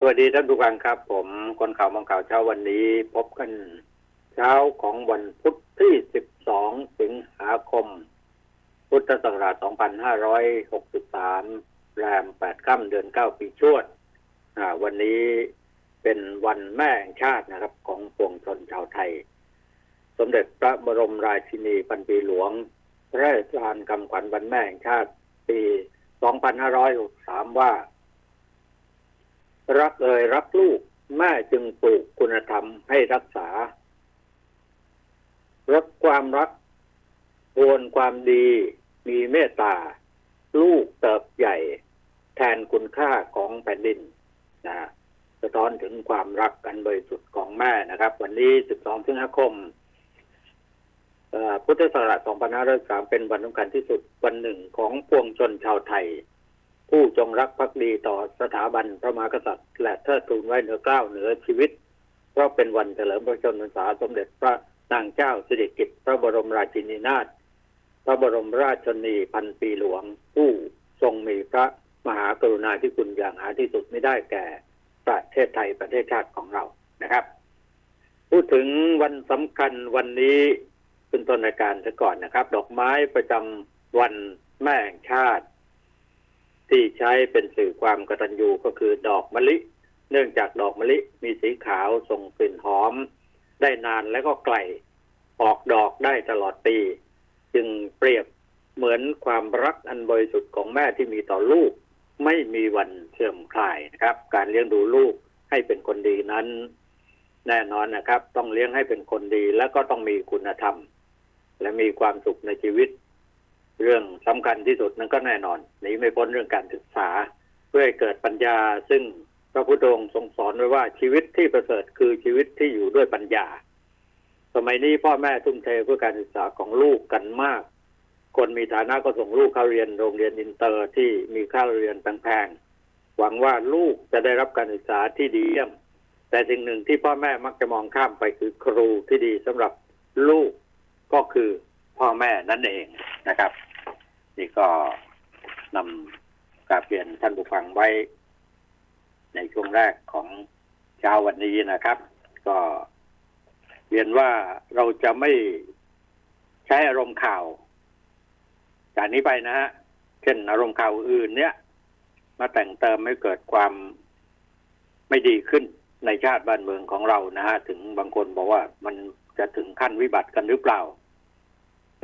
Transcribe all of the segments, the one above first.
สวัสดีท่านผู้ฟังครับ ผมคนข่าวมองข่าวเช้าวันนี้ พบกัน เช้าของวันพุธที่ 12 สิงหาคม พุทธศักราช 2563 แรม 8 ค่ำเดือน 9 ปีชวดวันนี้เป็นวันแม่แห่งชาตินะครับ ของปวงชนชาวไทย สมเด็จพระบรมราชินีพันปีหลวงพระราชทานคำขวัญวันแม่แห่งชาติปี 2563 ว่า รักเอ่ยรักลูก แม่จึงปลูกคุณธรรมให้รักษา รักความรักทวนความดีมีเมตตา ลูกเติบใหญ่ แทนคุณค่าของแผ่นดินนะสะท้อนถึงความรักกันบริสุทธิ์ของแม่นะครับ วันนี้ 12สิงหาคมพุทธศักราช2503เป็นวันสำคัญที่สุดวันหนึ่งของปวงชนชาวไทย ผู้จงรักภักดีต่อสถาบันพระมหากษัตริย์ และเทิดทูนไว้เหนือเกล้าเหนือชีวิต เพราะเป็นวันเฉลิมพระชนมพรรษาสมเด็จพระนางเจ้าสิริกิติ์พระบรมราชินีนาถพระบรมราชชนีพันปีหลวง ผู้ทรงมีพระมหากรุณาธิคุณอย่างหาที่สุดไม่ได้แก่ประเทศไทยประเทศชาติของเรานะครับ พูดถึงวันสำคัญวันนี้เป็นต้นรายการซะก่อนนะครับ ดอกไม้ประจำวันแม่แห่งชาติ ที่ใช้เป็นสื่อความกตัญญูก็คือดอกมะลิ เนื่องจากดอกมะลิมีสีขาวส่งกลิ่นหอม ได้นานและก็ไกลออกดอกได้ตลอดปี จึงเปรียบเหมือนความรักอันบริสุทธิ์ของแม่ที่มีต่อลูก ไม่มีวันเสื่อมคลายนะครับ การเลี้ยงดูลูกให้เป็นคนดีนั้น แน่นอนนะครับ ต้องเลี้ยงให้เป็นคนดี และก็ต้องมีคุณธรรม และมีความสุขในชีวิต เรื่องสำคัญที่สุดนั้นก็แน่นอนหนีไม่พ้นเรื่องการศึกษา เพื่อให้เกิดปัญญา ซึ่งพระพุทธองค์ทรงสอนไว้ว่าชีวิตที่ประเสริฐคือชีวิตที่อยู่ด้วยปัญญา สมัยนี้พ่อแม่ทุ่มเทเพื่อการศึกษาของลูกกันมาก คนมีฐานะก็ส่งลูกเข้าเรียนโรงเรียนอินเตอร์ที่มีค่าเรียนแพงๆหวังว่าลูกจะได้รับการศึกษาที่ดีเยี่ยม แต่สิ่งหนึ่งที่พ่อแม่มักจะมองข้ามไปคือครูที่ดีสำหรับลูกก็คือพ่อแม่นั่นเองนะครับ นี่ก็นำกราบเรียนท่านผู้ฟังไว้ ในช่วงแรกของเช้าวันนี้นะครับ ก็เรียนว่าเราจะไม่ใช้อารมณ์ข่าวจากนี้ไปนะฮะเช่นอารมณ์ข่าวอื่น เนี้ยมาแต่งเติมให้เกิดความไม่ดีขึ้นในชาติบ้านเมืองของเรานะฮะถึงบางคนบอกว่ามันจะถึงขั้นวิบัติกันหรือเปล่า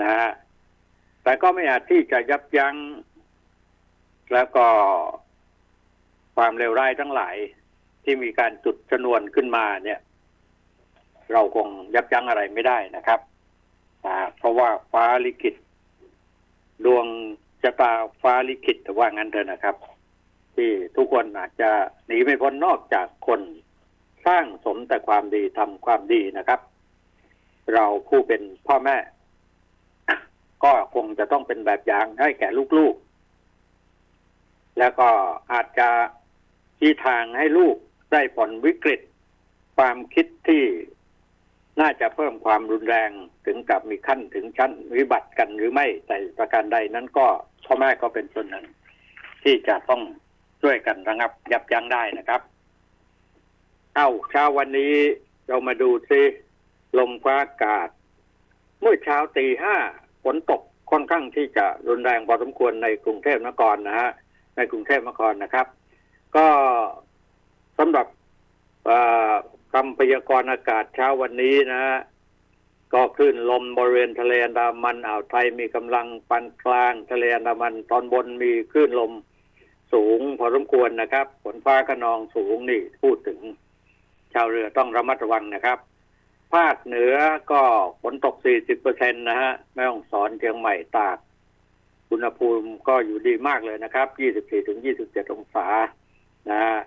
นะฮะ แต่ก็ไม่อาจที่จะยับยัง้ง แล้วก็ความเลวร้ายทั้งหลายที่มีการจุดชนวนขึ้นมาเนี่ย เราคงยับยั้งอะไรไม่ได้นะครับเพราะว่าฟ้าลิขิตดวงชะตาฟ้าลิขิตว่างั้นเถอะนะครับ ที่ทุกคนอาจจะหนีไม่พ้นนอกจากคนสร้างสมแต่ความดีทำความดีนะครับ เราผู้เป็นพ่อแม่ ก็คงจะต้องเป็นแบบอย่างให้แก่ลูกๆ แล้วก็อาจจะชี้ทางให้ลูกได้ผลวิกฤต ความคิดที่น่าจะเพิ่มความรุนแรงถึงกับมีขั้นถึงชั้นวิบัติกันหรือไม่แต่ประการใดนั้นก็พ่อแม่ก็เป็นส่วนหนึ่ง ที่จะต้องช่วยกันระงับยับยั้งได้นะครับ เอ้าเช้าวันนี้เรามาดูซิลมฟ้าอากาศ เมื่อเช้าตีห้า ฝนตกค่อนข้างที่จะรุนแรงพอสมควรในกรุงเทพนครนะฮะในกรุงเทพนครนะครับ ก็สำหรับคำพยากรณ์อากาศเช้าวันนี้นะฮะก็คลื่นลมบริเวณทะเลอันดามันอ่าวไทยมีกำลังปานกลาง ทะเลอันดามันตอนบนมีคลื่นลมสูงพอสมควรนะครับฝนฟ้าขนองสูงนี่พูดถึง ชาวเรือต้องระมัดระวังนะครับ ภาคเหนือก็ฝนตก 40เปอร์เซ็นะฮะ แม่ฮ่องสอนเชียงใหม่ตาก อุณหภูมิก็อยู่ดีมากเลยนะครับ 24-27 องศา นะฮะ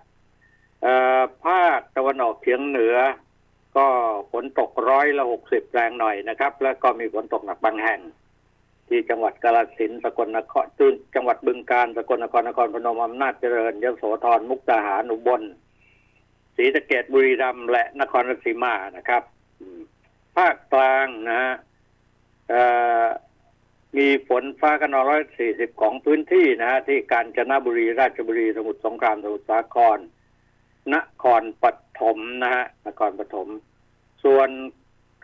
ภาคตะวันออกเฉียงเหนือ ก็ฝนตกร้อยละ 60 แรงหน่อยนะครับ แล้วก็มีฝนตกหนักบางแห่ง ที่จังหวัดกาฬสินธุ์สกลนครจุนจังหวัดบึงกาฬ สกลนคร นครพนม อำนาจเจริญ ยโสธร มุกดาหาร อุบลศรีสะเกดบุรีรัมย์ และนครราชสีมานะครับ ภาคกลางนะฮะมีฝนฟ้าขนองร้อยสี่สิบของพื้นที่นะฮะที่กาญจนบุรีราชบุรีสมุทรสงครามสมุทรสาคร นครปฐมนะฮะนครปฐมส่วน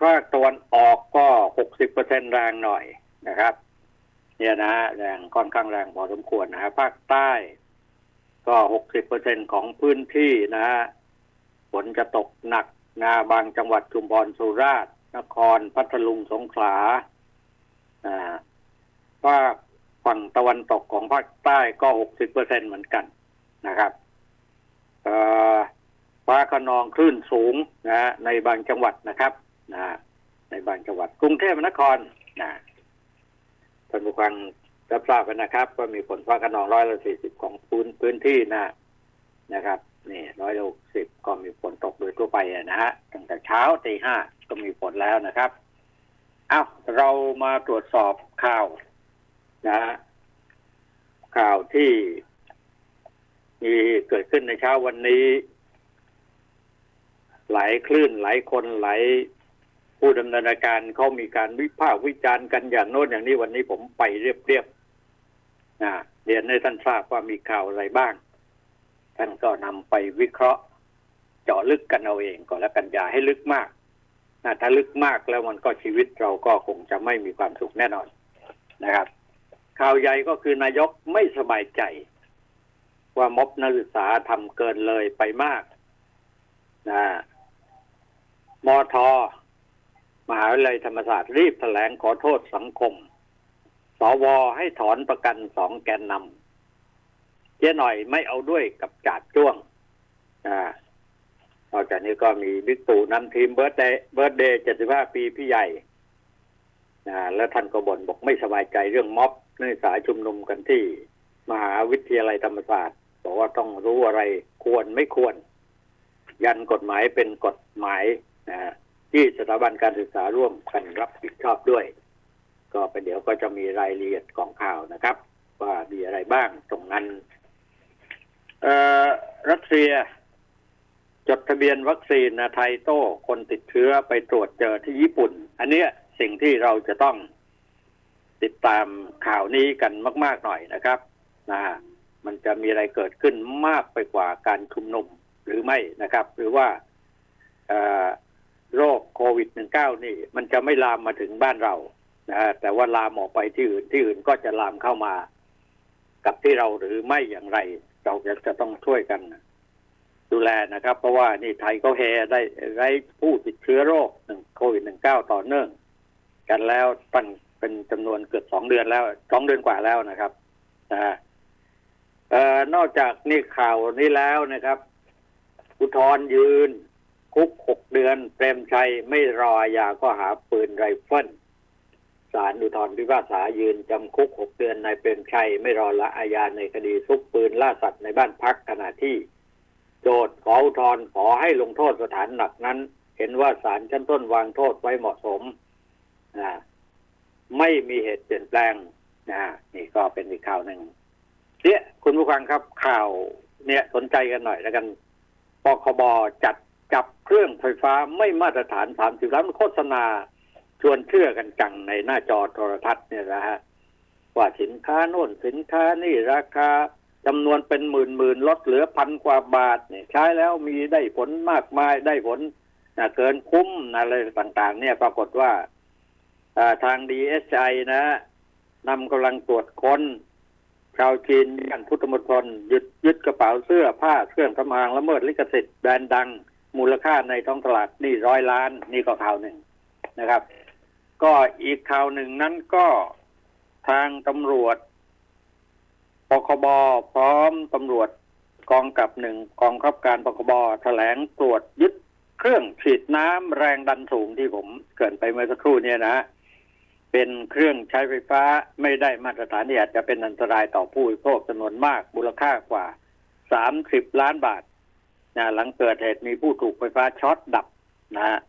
ภาคตะวันออกก็หกสิบเปอร์เซ็นแรงหน่อยนะครับ เนี่ยนะฮะแรงค่อนข้างแรงพอสมควรนะฮะภาคใต้ ก็หกสิบเปอร์เซ็นของพื้นที่นะฮะฝนจะตกหนักนาบางจังหวัดชุมพรสุราษฎร์ นครพัทลุงสงขลาอ่าภาคฝั่งตะวันตกของภาคใต้ก็หกสิบเปอร์เซ็นเหมือนกันนะครับอ่อฟ้าขนองคลื่นสูงนะฮะในบางจังหวัดนะครับนะในบางจังหวัดกรุงเทพมหานครนะท่านผู้ฟังรับทราบกันนะครับว่ามีฝนฟ้าขนองร้อยละสี่สิบของพื้นพื้นที่นะนะครับ นี่ร้อยละสิบก็มีฝนตกโดยทั่วไปนะฮะตั้งแต่เช้าตีห้าก็มีฝนแล้วนะครับอ้าวเรามาตรวจสอบข่าวนะฮะข่าวที่มีเกิดขึ้นในเช้าวันนี้ หลายคลื่นหลายคนหลายผู้ดำเนินการเขามีการวิพากษ์วิจารณ์กันอย่างโน้นอย่างนี้วันนี้ผมไปเรียบๆนะเรียนให้ท่านทราบว่ามีข่าวอะไรบ้าง ท่านก็นำไปวิเคราะห์ เจาะลึกกันเอาเองก่อนแล้วกันอย่าให้ลึกมากนะถ้าลึกมากแล้วมันก็ชีวิตเราก็คงจะไม่มีความสุขแน่นอนนะครับ ข่าวใหญ่ก็คือนายกไม่สบายใจ ว่าม็อบนักศึกษาทำเกินเลยไปมากนะมอทอมหาวิทยาลัยธรรมศาสตร์รีบแถลงขอโทษสังคม ส.ว.ให้ถอนประกันสองแกนนำ เจ๊หน่อยไม่เอาด้วยกับจาบจ้วงอ่านอกจากนี้ก็มีบิ๊กตู่นำทีม birthday birthday เจ็ดสิบห้าปีพี่ใหญ่นะแล้วท่านก็บ่นบอกไม่สบายใจเรื่องม็อบนักศึกษาชุมนุมกันที่ มหาวิทยาลัยธรรมศาสตร์ บอกว่าต้องรู้อะไรควรไม่ควร ยันกฎหมายเป็นกฎหมายนะที่สถาบันการศึกษาร่วมกันรับผิดชอบด้วย ก็ไปเดี๋ยวก็จะมีรายละเอียดของข่าวนะครับ ว่ามีอะไรบ้างตรงนั้น รัสเซีย จดทะเบียนวัคซีนนะไทยโต้คนติดเชื้อไปตรวจเจอที่ญี่ปุ่น อันเนี้ยสิ่งที่เราจะต้องติดตามข่าวนี้กันมาก ๆหน่อยนะครับนะมันจะมีอะไรเกิดขึ้นมากไปกว่าการชุมนุมหรือไม่นะครับ หรือว่าโรคโควิด -19 นี่ มันจะไม่ลามมาถึงบ้านเรานะฮะแต่ว่าลามออกไปที่อื่นที่อื่นก็จะลามเข้ามา กับที่เราหรือไม่อย่างไร เราจะจะต้องช่วยกัน ดูแลนะครับ เพราะว่านี่ไทยก็แฮได้ไร้ผู้ติดเชื้อโรคหนึ่งโควิด -19 ต่อเนื่อง กันแล้วตั้งเป็นจำนวนเกือบสองเดือนแล้วสองเดือนกว่าแล้วนะครับนะฮะเอ่อนอกจากนี่ข่าวนี้แล้วนะครับอุทธรยืน คุกหกเดือน เปรมชัยไม่รออาญาก็หาปืนไรเฟิล ศาลอุทธรณ์พิพากษายืนจำคุกหกเดือนนายเปรมชัย ไม่รอละอาญาในคดีซุกปืนล่าสัตว์ในบ้านพักขณะที่ โจทย์ขออุทธรณ์ขอให้ลงโทษสถานหนักนั้น เห็นว่าศาลชั้นต้นวางโทษไว้เหมาะสมนะไม่มีเหตุเปลี่ยนแปลงนะนี่ก็เป็นอีกข่าวหนึ่งเนี่ยคุณผู้ฟังครับข่าวเนี่ยสนใจกันหน่อยแล้วกันปคบจัดจับเครื่องไฟฟ้าไม่มาตรฐานสามสิบล้านโฆษณา ชวนเชื่อกันจังในหน้าจอโทรทัศน์เนี่ยนะฮะว่าสินค้าโน่นสินค้านี่ราคาจำนวนเป็นหมื่นหมื่นลดเหลือพันกว่าบาทเนี่ยใช้แล้วมีได้ผลมากมายได้ผลนะเกินคุ้มอะไรต่างๆ เนี่ยปรากฏว่าทางดีเอสไอนะนำกำลังตรวจค้นชาวจีนย่านพุทธมณฑลยึดยึดกระเป๋าเสื้อผ้าเครื่องสำอางละเมิดลิขสิทธิ์แบรนด์ดัง มูลค่าในท้องตลาดนี่ร้อยล้านนี่ก็ข่าวหนึ่งนะครับ ก็อีกข่าวหนึ่งนั้นก็ทางตำรวจปคบพร้อมตำรวจกองกับหนึ่งกองคับการปคบแถลงตรวจยึดเครื่องฉีดน้ำแรงดันสูงที่ผมเกินไปเมื่อสักครู่เนี่ยนะ เป็นเครื่องใช้ไฟฟ้าไม่ได้มาตรฐานที่อาจจะเป็นอันตรายต่อผู้บริโภคจำนวนมากมูลค่ากว่าสามสิบล้านบาทนะหลังเกิดเหตุมีผู้ถูกไฟฟ้าช็อตดับนะฮะ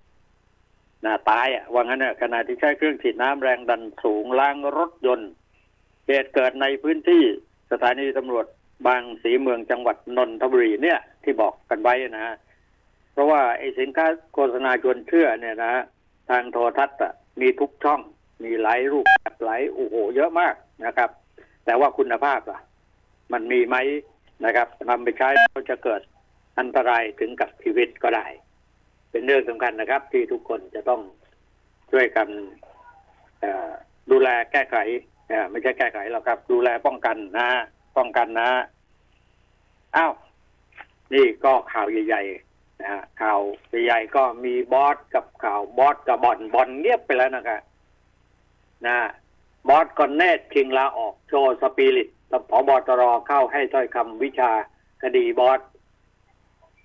นะตายอะว่างั้นเนี่ยขณะที่ใช้เครื่องฉีดน้ำแรงดันสูงล้างรถยนต์ เหตุเกิดในพื้นที่สถานีตำรวจบางสีเมืองจังหวัดนนทบุรีเนี่ย ที่บอกกันไว้นะฮะเพราะว่าไอ้สินค้าโฆษณาชวนเชื่อเนี่ยนะทางโทรทัศน์มีทุกช่อง มีหลายรูปแบบหลายโอ้โหเยอะมากนะครับ แต่ว่าคุณภาพล่ะ มันมีไหมนะครับนำไปใช้ก็จะเกิดอันตรายถึงกับชีวิตก็ได้ เป็นเรื่องสำคัญนะครับ ที่ทุกคนจะต้องช่วยกันดูแลแก้ไขไม่ใช่แก้ไขหรอกครับ ดูแลป้องกันนะป้องกันนะอ้าวนี่ก็ข่าวใหญ่ๆนะข่าวใหญ่ๆก็มีบอสกับข่าวบอสกับบอลบอลเงียบไปแล้วนะครับนะบอสก่อนแน่ชิงลาออกโชว์สปิริตพบตรเข้าให้ถ้อยคำวิชาคดีบอส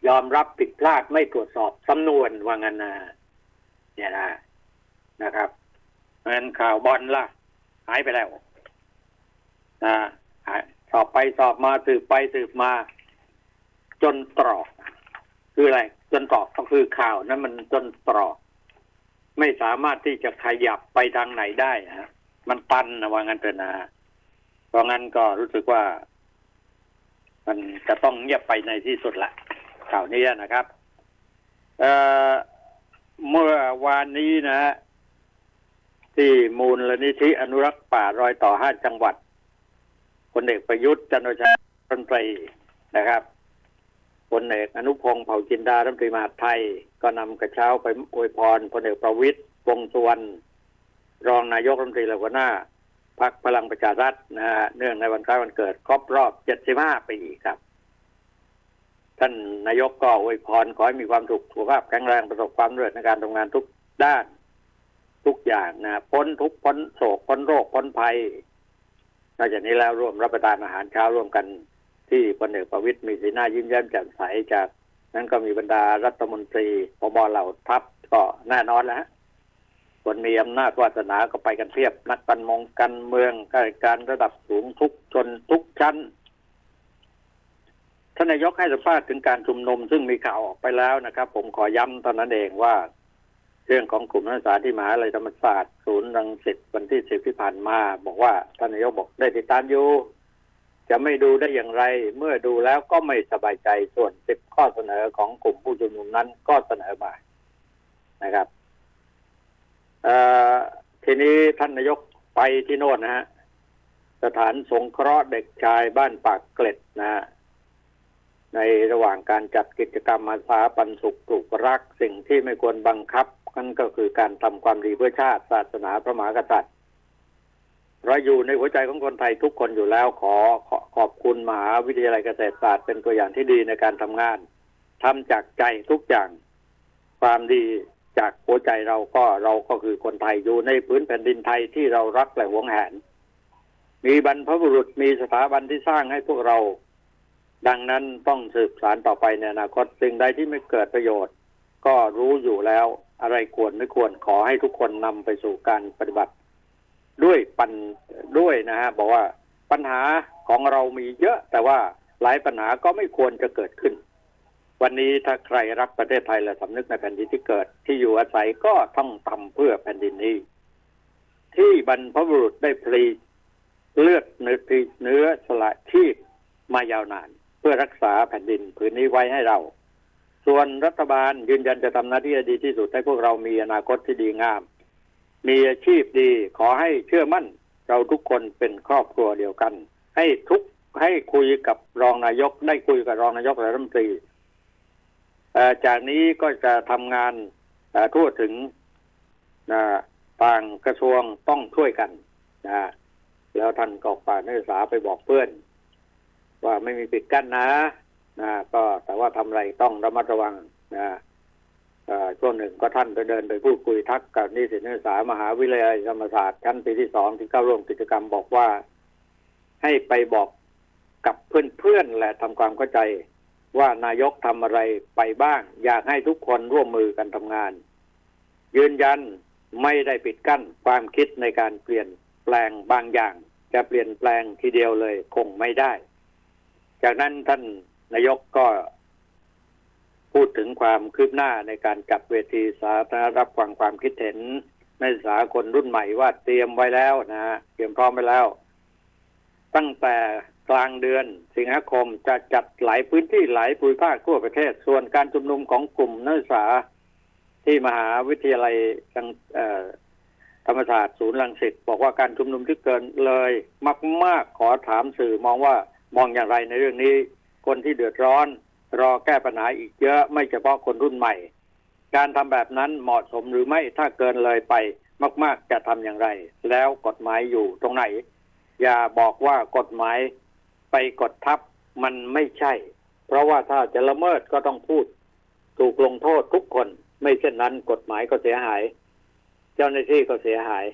ยอมรับผิดพลาดไม่ตรวจสอบสำนวนว่างันนะเนี่ยนะนะครับเงินข่าวบอลล่ะ หายไปแล้วนะสอบไปสอบมาสืบไปสืบมา จนตรอก คืออะไร จนตรอกก็คือข่าวนั้นมันจนตรอก ไม่สามารถที่จะขยับไปทางไหนได้ฮะมันตันนะว่างั้นเถอะนะเพราะงั้นก็รู้สึกว่า มันจะต้องเงียบไปในที่สุดละ ข่าวนี้นะครับเเมื่อวานนี้นะที่มูลนิธิอนุรักษ์ป่ารอยต่อห้าจังหวัดคนเอกประยุทธ์จันโอชารัฐมนตรีนะครับพลเอกอนุพงศ์เผ่าจินดารัฐมนตรีมหาไทย ก็นำกระเช้าไปอวยพรพลเอกประวิตย์วงสุวรรณรองนายกรัฐมนตรีและหัวหน้าพรรคพลังประชารัฐนะฮะเนื่องในวันคล้ายวันเกิด ครบรอบ 75 ปีครับ ท่านนายกก็อวยพรขอให้มีความสุขสุขภาพแข็งแรงประสบความสำเร็จในการทำงานทุกด้าน ทุกอย่างนะพ้นทุกพ้นโศกพ้นโรคพ้นภัยนอกจากนี้แล้วร่วมรับประทานอาหารเช้าร่วมกันที่พลเอกประวิตยมีสีหน้ายิ้มแย้มแจ่มใสจาก นั้นก็มีบรรดารัฐมนตรีปบเหล่าทัพก็แน่นอนแล้วคนมีอำนาจวาสนาก็ไปกันเพียบ นักการมองกันเมืองข้าราชการระดับสูงทุกชนทุกชั้น ท่านนายกให้สัมภาษณ์ถึงการชุมนุมซึ่งมีข่าวออกไปแล้วนะครับ ผมขอย้ำตอนนั้นเองว่า เรื่องของกลุ่มนักศึกษาที่มหาลัยธรรมศาสตร์ศูนย์รังสิตวันที่สิบที่ผ่านมา บอกว่าท่านนายกบอกได้ติดตามอยู่จะไม่ดูได้อย่างไร เมื่อดูแล้วก็ไม่สบายใจส่วนสิบข้อเสนอของกลุ่มผู้ชุมนุมนั้นก็เสนอมานะครับทีนี้ท่านนายกไปที่โน่นนะฮะสถานสงเคราะห์เด็กชายบ้านปากเกล็ดนะฮะ ในระหว่างการจัดกิจกรรมมาสาปันสุขปลูกรัก สิ่งที่ไม่ควรบังคับนั่นก็คือการทำความดีเพื่อชาติศาสนาพระมหากษัตริย์เราอยู่ในหัวใจของคนไทยทุกคนอยู่แล้วขอขอขอบคุณมหาวิทยาลัยเกษตรศาสตร์เป็นตัวอย่างที่ดีในการทำงานทำจากใจทุกอย่าง ความดีจากหัวใจเราก็เราก็คือคนไทยอยู่ในพื้นแผ่นดินไทยที่เรารักและหวงแหน มีบรรพบุรุษมีสถาบันที่สร้างให้พวกเรา ดังนั้นต้องสืบสารต่อไปในอนาคตสิ่งใดที่ไม่เกิดประโยชน์ ก็รู้อยู่แล้วอะไรควรไม่ควรขอให้ทุกคนนำไปสู่การปฏิบัติ ด้วยปันด้วยนะฮะบอกว่าปัญหาของเรามีเยอะ แต่ว่าหลายปัญหาก็ไม่ควรจะเกิดขึ้น วันนี้ถ้าใครรักประเทศไทยและสำนึกในแผ่นดินที่เกิดที่อยู่อาศัยก็ต้องทำเพื่อแผ่นดินนี้ ที่บรรพบุรุษได้พลีเลือดเนื้อเนื้อสละชีพมายาวนาน เพื่อรักษาแผ่นดินผืนนี้ไว้ให้เรา ส่วนรัฐบาลยืนยันจะทำหน้าที่ดีที่สุดให้พวกเรามีอนาคตที่ดีงาม มีอาชีพดีขอให้เชื่อมั่น เราทุกคนเป็นครอบครัวเดียวกัน ให้ทุกให้คุยกับรองนายกได้คุยกับรองนายกรัฐมนตรีจากนี้ก็จะทำงานทั่วถึงต่างกระทรวงต้องช่วยกันนะแล้วท่านกอกป่านักศึกษาไปบอกเพื่อน ว่าไม่มีปิดกั้นนะนะก็แต่ว่าทำอะไรต้องระมัดระวังนะช่วงหนึ่งก็ท่านไปเดินไปพูดคุยทักกับนิสิตนักศึกษามหาวิทยาลัยธรรมศาสตร์ชั้นปีที่สองที่เข้าร่วมกิจกรรมบอกว่า ให้ไปบอกกับเพื่อนๆและทำความเข้าใจ ว่านายกทำอะไรไปบ้าง อยากให้ทุกคนร่วมมือกันทำงาน ยืนยันไม่ได้ปิดกั้นความคิดในการเปลี่ยนแปลงบางอย่าง จะเปลี่ยนแปลงทีเดียวเลยคงไม่ได้ จากนั้นท่านนายกก็พูดถึงความคืบหน้าในการจัดเวทีสาธารณรับฟังความคิดเห็นในสาคนรุ่นใหม่ว่าเตรียมไว้แล้วนะฮะเตรียมพร้อมไว้แล้ว ตั้งแต่กลางเดือนสิงหาคมจะจัดหลายพื้นที่หลายภูมิภาคทั่วประเทศ ส่วนการชุมนุมของกลุ่มนักศึกษาที่มหาวิทยาลัยธรรมศาสตร์ศูนย์รังสิตบอกว่าการชุมนุมที่เกินเลยมากๆขอถามสื่อมองว่า มองอย่างไรในเรื่องนี้ คนที่เดือดร้อน รอแก้ปัญหาอีกเยอะไม่เฉพาะคนรุ่นใหม่ การทำแบบนั้นเหมาะสมหรือไม่ถ้าเกินเลยไปมาก ๆ จะทำอย่างไร แล้วกฎหมายอยู่ตรงไหน อย่าบอกว่ากฎหมายไปกดทับมันไม่ใช่ เพราะว่าถ้าจะละเมิดก็ต้องพูด ถูกลงโทษทุกคน ไม่เช่นนั้นกฎหมายก็เสียหาย เจ้าหน้าที่ก็เสียหาย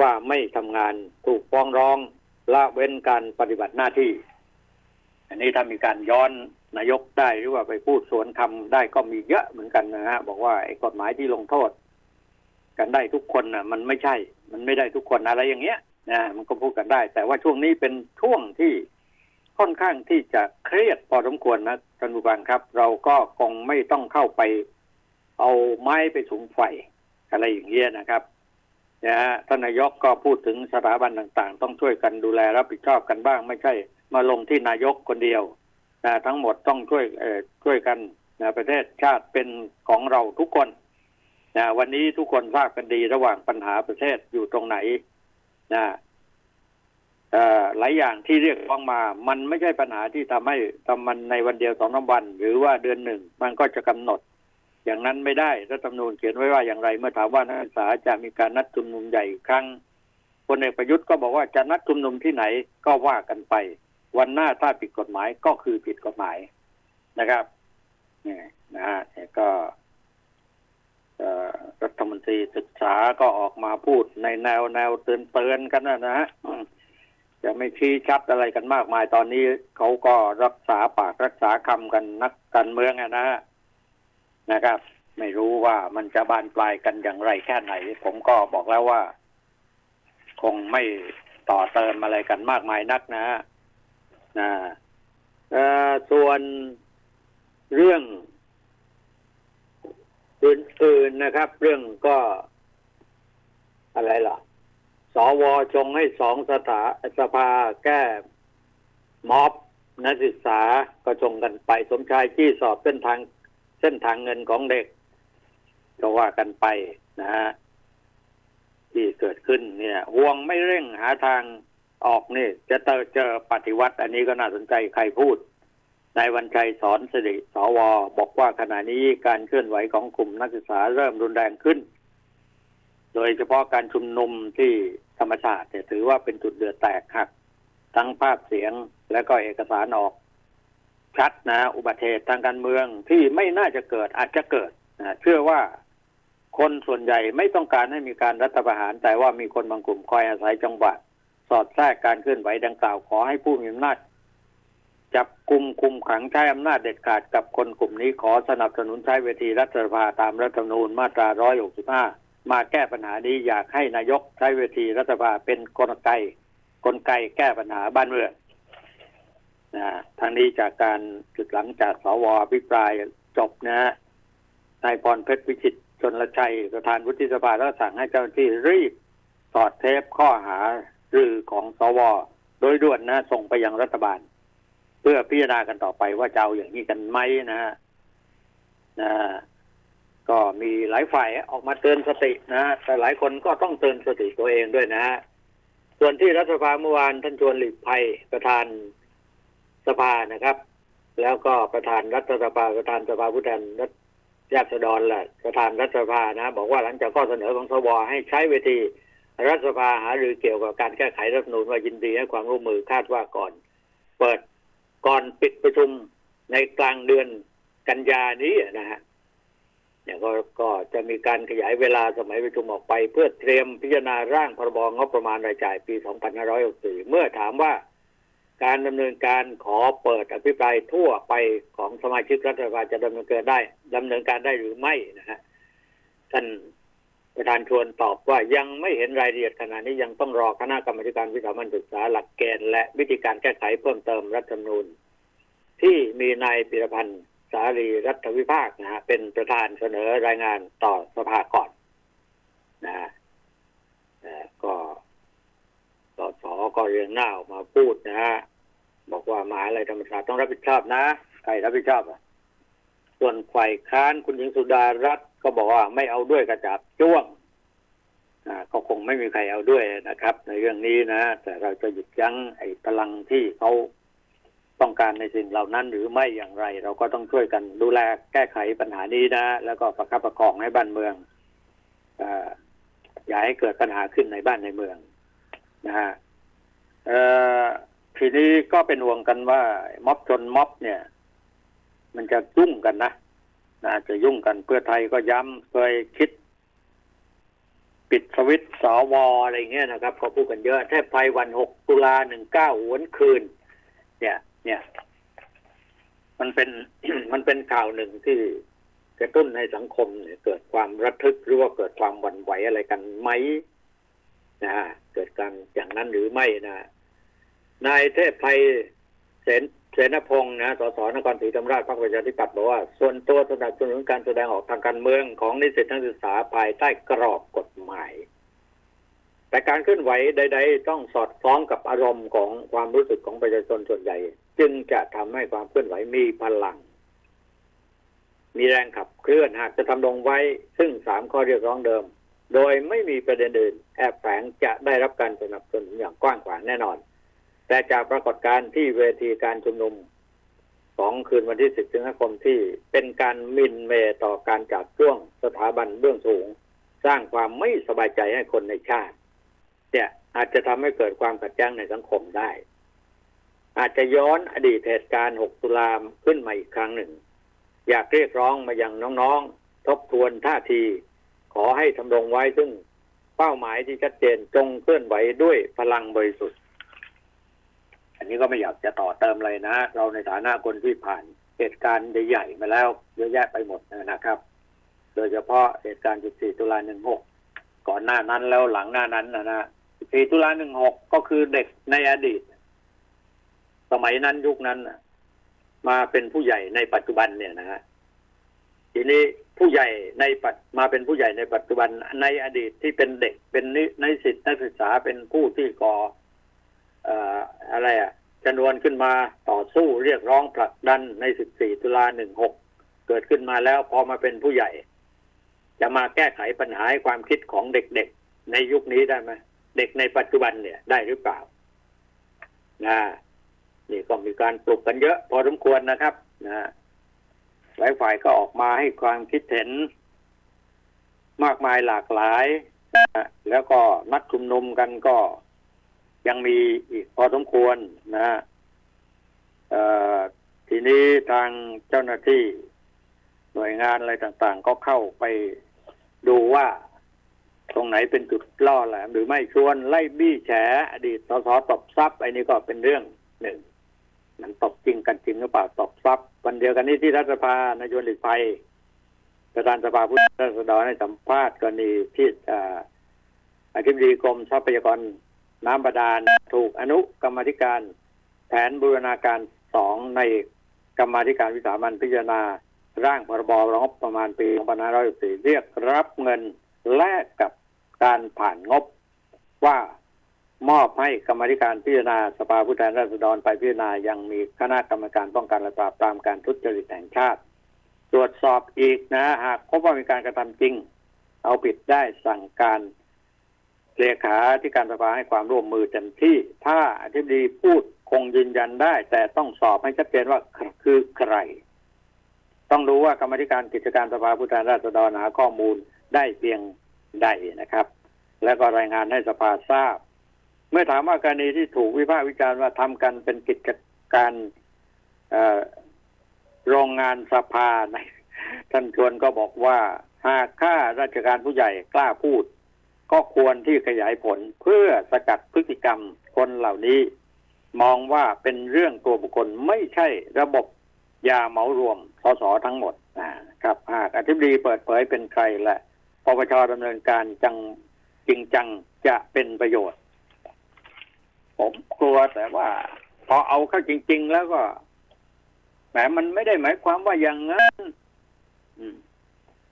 ว่าไม่ทำงานถูกฟ้องร้องละเว้นการปฏิบัติหน้าที่ อันนี้ถ้ามีการย้อนนายกได้หรือว่าไปพูดสวนคำได้ก็มีเยอะเหมือนกันนะฮะบอกว่าไอ้กฎหมายที่ลงโทษ กันได้ทุกคนนะมันไม่ใช่ มันไม่ได้ทุกคนอะไรอย่างเงี้ยนะมันก็พูดกันได้ แต่ว่าช่วงนี้เป็นช่วงที่ค่อนข้างที่จะเครียดพอสมควรนะท่านผู้ฟังครับ เราก็คงไม่ต้องเข้าไป เอาไม้ไปสุมไฟอะไรอย่างเงี้ยนะครับนะฮะท่านนายกก็พูดถึงสถาบันต่าง ๆ ต้องช่วยกันดูแลรับผิดชอบกันบ้างไม่ใช่ มาลงที่นายกคนเดียวนะทั้งหมดต้องช่วยช่วยกันนะประเทศชาติเป็นของเราทุกคนนะวันนี้ทุกคนทราบกันดีระหว่างปัญหาประเทศอยู่ตรงไหนนะหลายอย่างที่เรียกร้องมา มันไม่ใช่ปัญหาที่ทำให้ทำมันในวันเดียวสองสาวัน หรือว่าเดือนหนึ่งมันก็จะกำหนด อย่างนั้นไม่ได้รัฐธรรมนูญเขียนไว้ว่าอย่างไร เมื่อถามว่านักศึกษาจะมีการนัดชุมนุมใหญ่ครั้งพลเอกประยุทธ์ก็บอกว่าจะนัดชุมนุมที่ไหนก็ว่ากันไป วันหน้าถ้าผิดกฎหมายก็คือผิดกฎหมายนะครับนี่นะฮะก็รัฐมนตรีศึกษาก็ออกมาพูดในแนวแนวเตือนเตือนกันนะฮะจะไม่ชี้ชัดอะไรกันมากมายตอนนี้เขาก็รักษาปากรักษาคำกันนักการเมืองนะฮะนะครับ ไม่รู้ว่ามันจะบานปลายกันอย่างไรแค่ไหน ผมก็บอกแล้วว่า คงไม่ต่อเติมอะไรกันมากมายนักนะฮะ นะส่วนเรื่องอื่นๆนะครับ เรื่องก็อะไรล่ะ สวชงให้สองสถาสภาแก้ม็อบนักศึกษาก็ชงกันไป สมชายที่สอบเส้นทางเส้นทางเงินของเด็ก ก็ว่ากันไปนะฮะที่เกิดขึ้นเนี่ยห่วงไม่เร่งหาทาง ออกนี่จะเจอเจอปฏิวัติ อันนี้ก็น่าสนใจใครพูดนายวันชัยสอนสิริสวบอกว่าขณะนี้การเคลื่อนไหวของกลุ่มนักศึกษาเริ่มรุนแรงขึ้น โดยเฉพาะการชุมนุมที่ธรรมชาติเนี่ยถือว่าเป็นจุดเดือดแตกหัก ทั้งภาพเสียงและก็เอกสารออก ชัดนะ อุบัติเหตุทางการเมืองที่ไม่น่าจะเกิดอาจจะเกิดนะเชื่อว่าคนส่วนใหญ่ไม่ต้องการให้มีการรัฐประหาร แต่ว่ามีคนบางกลุ่มคอยอาศัยจังหวะ สอดแทรกการเคลื่อนไหวดังกล่าวขอให้ผู้มีอำนาจจับกลุ่มคุมขังใช้อำนาจเด็ดขาดกับคนกลุ่มนี้ขอสนับสนุนใช้เวทีรัฐสภาตามรัฐธรรมนูญมาตรา 165 มาแก้ปัญหานี้อยากให้นายกใช้เวทีรัฐสภาเป็นกลไกกลไกแก้ปัญหาบ้านเมืองนะทางนี้จากการจุดหลังจากสวพิปรายจบนะฮะนายพรเพชรวิจิตชนละชัยประธานวุฒิสภาแล้วสั่งให้เจ้าหน้าที่รีบสอดเทปข้อหา หรือของสวโดยด่วนนะส่งไปยังรัฐบาล เพื่อพิจารณากันต่อไปว่าจะเอาอย่างนี้กันไหมนะฮะนะก็มีหลายฝ่ายออกมาเตือนสตินะ แต่หลายคนก็ต้องเตือนสติตัวเองด้วยนะส่วนที่รัฐสภาเมื่อวานท่านชวนหลีกภัยประธานสภานะครับ แล้วก็ประธานรัฐสภาประธานสภาผู้แทนรัฐราษฎรแหละประธานรัฐสภานะ บอกว่าหลังจากข้อเสนอของสวให้ใช้เวที รัฐสภาหารือเกี่ยวกับการแก้ไขรัฐนูญว่ายินดีให้ความร่วมมือคาดว่าก่อน เปิดก่อนปิดประชุมในกลางเดือนกันยานี้นะฮะเนี่ยก็ก็จะมีการขยายเวลาสมัยประชุมออกไป เพื่อเตรียมพิจารณาร่างพรบงบประมาณรายจ่ายปี 2564 เมื่อถามว่าการดำเนินการขอเปิดอภิปรายทั่วไปของสมาชิกรัฐสภาจะดำเนินการได้ดำเนินการได้หรือไม่นะฮะท่าน ประธานชวนตอบว่ายังไม่เห็นรายละเอียดขณะนี้ยังต้องรอคณะกรรมการวิสามันศึกษาหลักเกณฑ์และวิธีการแก้ไขเพิ่มเติมรัฐธรรมนูญ ที่มีนายปิรพันธ์สารีรัฐวิภาคนะฮะเป็นประธานเสนอรายงานต่อสภาก่อนนะฮะนะก็สสก็เรียงหน้าออกมาพูดนะฮะบอกว่ามหาอะไรธรรมศาสตร์ต้องรับผิดชอบนะ ใครรับผิดชอบอะส่วนฝ่ายค้านคุณหญิงสุดารัตน์ ก็บอกว่าไม่เอาด้วยกระจับจ้วงก็คงไม่มีใครเอาด้วยนะครับ ในเรื่องนี้นะ แต่เราจะหยุดยั้งไอ้พลังที่เขาต้องการในสิ่งเหล่านั้นหรือไม่อย่างไร เราก็ต้องช่วยกันดูแลแก้ไขปัญหานี้นะ แล้วก็ประคับประคองให้บ้านเมืองออย่าให้เกิดปัญหาขึ้นในบ้านในเมืองนะฮะทีนี้ก็เป็นห่วงกันว่าม็อบจนม็อบเนี่ย มันจะยุ่งกันนะ นะจะยุ่งกันเพื่อไทยก็ย้ำเคยคิด ปิดสวิตสวอะไรเงี้ยนะครับเขาพูดกันเยอะแทบไทยวันหกตุลาหนึ่งเก้าหวนคืน เนี่ย เนี่ย มันเป็นมันเป็นข่าวหนึ่งที่กระตุ้นให้สังคมเนี่ยเกิดความระทึกหรือว่าเกิดความหวั่นไหวอะไรกันไหมนะเกิดการอย่างนั้นหรือไม่นะนายเทพไทยเสน เสนพงศ์นะ สส นครศรีธรรมราช พรรคประชาธิปัตย์บอกว่า ส่วนตัวสนับสนุนการแสดงออกทางการเมืองของนิสิตนักศึกษาภายใต้กรอบกฎหมาย แต่การเคลื่อนไหวใด ๆ ต้องสอดคล้องกับอารมณ์ของความรู้สึกของประชาชนส่วนใหญ่ จึงจะทำให้ความเคลื่อนไหวมีพลัง มีแรงขับเคลื่อนหากจะทำลงไว้ซึ่งสามข้อเรียกร้องเดิม โดยไม่มีประเด็นอื่นแอบแฝงจะได้รับการสนับสนุนอย่างกว้างขวางแน่นอน แต่จากปรากฏการณ์ที่เวทีการชุมนุมของคืนวันที่สิบสิงหาคมที่เป็นการมินเมต่อการจับช่วงสถาบันเบื้องสูง สร้างความไม่สบายใจให้คนในชาติ เนี่ยอาจจะทำให้เกิดความขัดแย้งในสังคมได้ อาจจะย้อนอดีตเหตุการณ์ 6 ตุลาขึ้นมาอีกครั้งหนึ่ง อยากเรียกร้องมายังน้องๆ ทบทวนท่าที ขอให้ทำรงไว้ซึ่งเป้าหมายที่ชัดเจนจงเคลื่อนไหวด้วยพลังบริสุทธิ์ อันนี้ก็ไม่อยากจะต่อเติมเลยนะ เราในฐานะคนที่ผ่านเหตุการณ์ใหญ่ๆมาแล้วเยอะแยะไปหมดนะครับ โดยเฉพาะเหตุการณ์ 14 ตุลา 16 ก่อนหน้านั้นแล้วหลังหน้านั้นนะนะ 14 ตุลา 16 ก็คือเด็กในอดีต สมัยนั้นยุคนั้นมาเป็นผู้ใหญ่ในปัจจุบันเนี่ยนะฮะทีนี้ผู้ใหญ่ในปัจมาเป็นผู้ใหญ่ในปัจจุบันในอดีตที่เป็นเด็กเป็นนิสิทธินักศึกษาเป็นผู้ที่ก่อ อะไรอะจำนวนขึ้นมาต่อสู้เรียกร้องผลักดันใน 14 ตุลา 16 เกิดขึ้นมาแล้วพอมาเป็นผู้ใหญ่ จะมาแก้ไขปัญหาความคิดของเด็กๆ ในยุคนี้ได้ไหมเด็กในปัจจุบันเนี่ยได้หรือเปล่านะนี่ก็มีการปลุกกันเยอะ พอสมควรนะครับนะหลายฝ่ายก็ออกมาให้ความคิดเห็นมากมายหลากหลายนะแล้วก็นัดชุมนุมกันก็ ยังมีอีกพอสมควรนะฮะทีนี้ทางเจ้าหน้าที่หน่วยงานอะไรต่าง ๆ ก็เข้าไปดูว่า ตรงไหนเป็นจุดล่อแหลมหรือไม่ชวนไล่บี้แฉอดีตสสตบทรัพย์ไอ้นี่ก็เป็นเรื่องหนึ่งมันตบจริงกันจริงหรือเปล่าตบทรัพย์วันเดียวกันนี้ที่รัฐสภานายนหลีกภัยประธานสภาผู้แทนราษฎรให้สัมภาษณ์กรณีที่อธิบดีกรมทรัพยากร น้ำบาดาลถูกอนุกรรมธิการ แผนบูรณาการสองในกรรมธิการวิสามันพิจารณา ร่างพรบรองบประมาณปี2564เรียกรับเงินแลกกับการผ่านงบว่ามอบให้กรรมธิการพิจารณาสภาผู้แทนราษฎรไปพิจารณายังมีคณะกรรมการป้องกันและปราบปรามการทุจริตแห่งชาติ ตรวจสอบอีกนะ หากพบว่ามีการกระทำจริง เอาผิดได้สั่งการ เลขาที่การสภาให้ความร่วมมือเต็มที่ ถ้าอธิบดีพูดคงยืนยันได้ แต่ต้องสอบให้ชัดเจนว่าคือใคร ต้องรู้ว่ากรรมธิการกิจการสภาผู้แทนราษฎรหาข้อมูลได้เพียงใดนะครับ แล้วก็รายงานให้สภาทราบ เมื่อถามว่ากรณีที่ถูกวิพากษ์วิจารณ์ว่าทำกันเป็นกิจการโรงงานสภาท่านชวนก็บอกว่าหากข้าราชการผู้ใหญ่กล้าพูด ก็ควรที่ขยายผลเพื่อสกัดพฤติกรรมคนเหล่านี้ มองว่าเป็นเรื่องตัวบุคคลไม่ใช่ระบบยาเหมารวมสสทั้งหมดนะครับหากอธิบดีเปิดเผยเป็นใครและปปชดำเนินการจังจริงจังจะเป็นประโยชน์ ผมกลัวแต่ว่า พอเอาเข้าจริง ๆ แล้วก็แหมมันไม่ได้หมายความว่าอย่างนั้น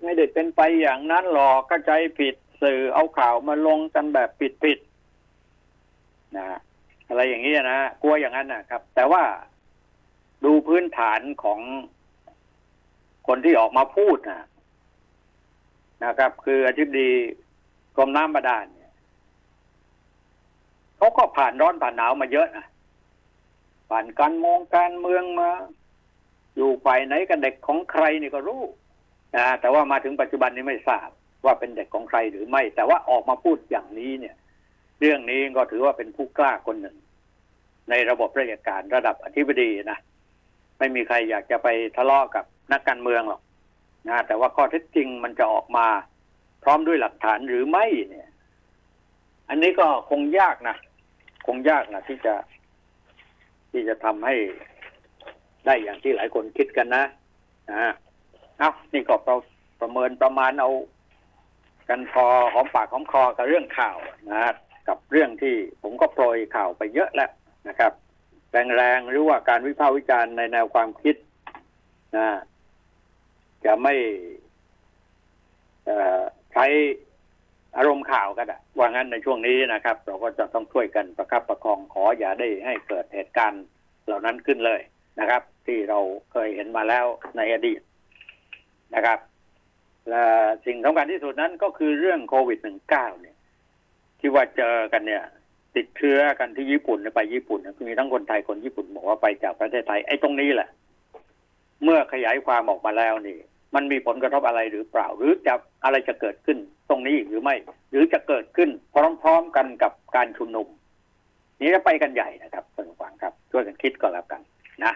ไม่ได้เป็นไปอย่างนั้นหรอกก็ใจผิด สื่อเอาข่าวมาลงกันแบบปิดๆนะอะไรอย่างนี้นะกลัวอย่างนั้นนะครับ แต่ว่าดูพื้นฐานของคนที่ออกมาพูดนะนะครับ คืออธิบดีกรมน้ำบาดาลเนี่ยเขาก็ผ่านร้อนผ่านหนาวมาเยอะนะผ่านการมองการเมืองมา อยู่ฝ่ายไหนกับเด็กของใครนี่ก็รู้นะแต่ว่ามาถึงปัจจุบันนี้ไม่ทราบ ว่าเป็นเด็กของใครหรือไม่ แต่ว่าออกมาพูดอย่างนี้เนี่ย เรื่องนี้ก็ถือว่าเป็นผู้กล้าคนหนึ่ง ในระบบราชการระดับอธิบดีนะไม่มีใครอยากจะไปทะเลาะกับนักการเมืองหรอกนะแต่ว่าข้อเท็จจริงมันจะออกมาพร้อมด้วยหลักฐานหรือไม่เนี่ย อันนี้ก็คงยากนะคงยากนะที่จะที่จะทำให้ได้อย่างที่หลายคนคิดกันนะนะเอานี่ก็เราประเมินประมาณเอา กันพอหอมปากหอมคอกับเรื่องข่าวนะกับเรื่องที่ผมก็โปรยข่าวไปเยอะแล้วนะครับ แรงๆหรือว่าการวิพากษ์วิจารณ์ในแนวความคิดนะจะไม่ใช้อารมณ์ข่าวกันอะว่างั้นในช่วงนี้นะครับ เราก็จะต้องช่วยกันประคับประคองขออย่าได้ให้เกิดเหตุการณ์เหล่านั้นขึ้นเลยนะครับ ที่เราเคยเห็นมาแล้วในอดีตนะครับ และสิ่งสำคัญที่สุดนั้นก็คือเรื่องโควิดหนึ่งเก้าเนี่ย ที่ว่าเจอกันเนี่ย ติดเชื้อกันที่ญี่ปุ่นไปญี่ปุ่นมีทั้งคนไทยคนญี่ปุ่นบอกว่าไปจากประเทศไทยไอ้ตรงนี้แหละ เมื่อขยายความออกมาแล้วนี่ มันมีผลกระทบอะไรหรือเปล่า หรือจะอะไรจะเกิดขึ้น ตรงนี้หรือไม่ หรือจะเกิดขึ้น พร้อมๆกันกับการชุมนุม นี้จะไปกันใหญ่นะครับท่านผู้ฟังครับช่วยกันคิดก็แล้วกัน นะ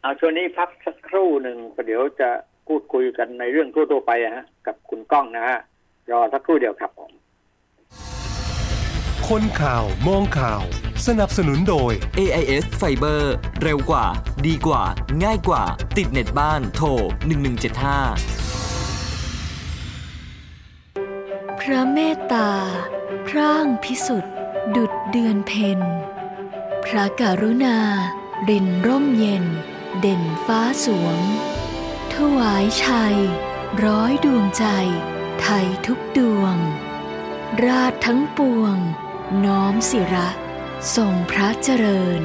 เอาช่วงนี้พักสักครู่หนึ่งประเดี๋ยวจะ พูดคุยกันในเรื่องทั่วๆไปฮะกับคุณก้องนะฮะรอสักครู่เดียวครับผมคนข่าวมองข่าว สนับสนุนโดย AIS Fiber เร็วกว่า ดีกว่า ง่ายกว่า ติดเน็ตบ้านโทร 1175 พระเมตตา พร่างพิสุทธิ์ดุดเดือนเพ็ญพระกรุณา รินร่มเย็น เด่นฟ้าสวง ถวายชัย ร้อยดวงใจ ไทยทุกดวง ราชทั้งปวง น้อมศิระทรงพระเจริญ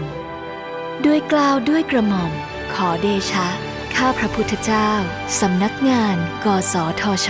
ด้วยกล่าวด้วยกระหม่อม ขอเดชะ ข้าพระพุทธเจ้า สำนักงาน กสทช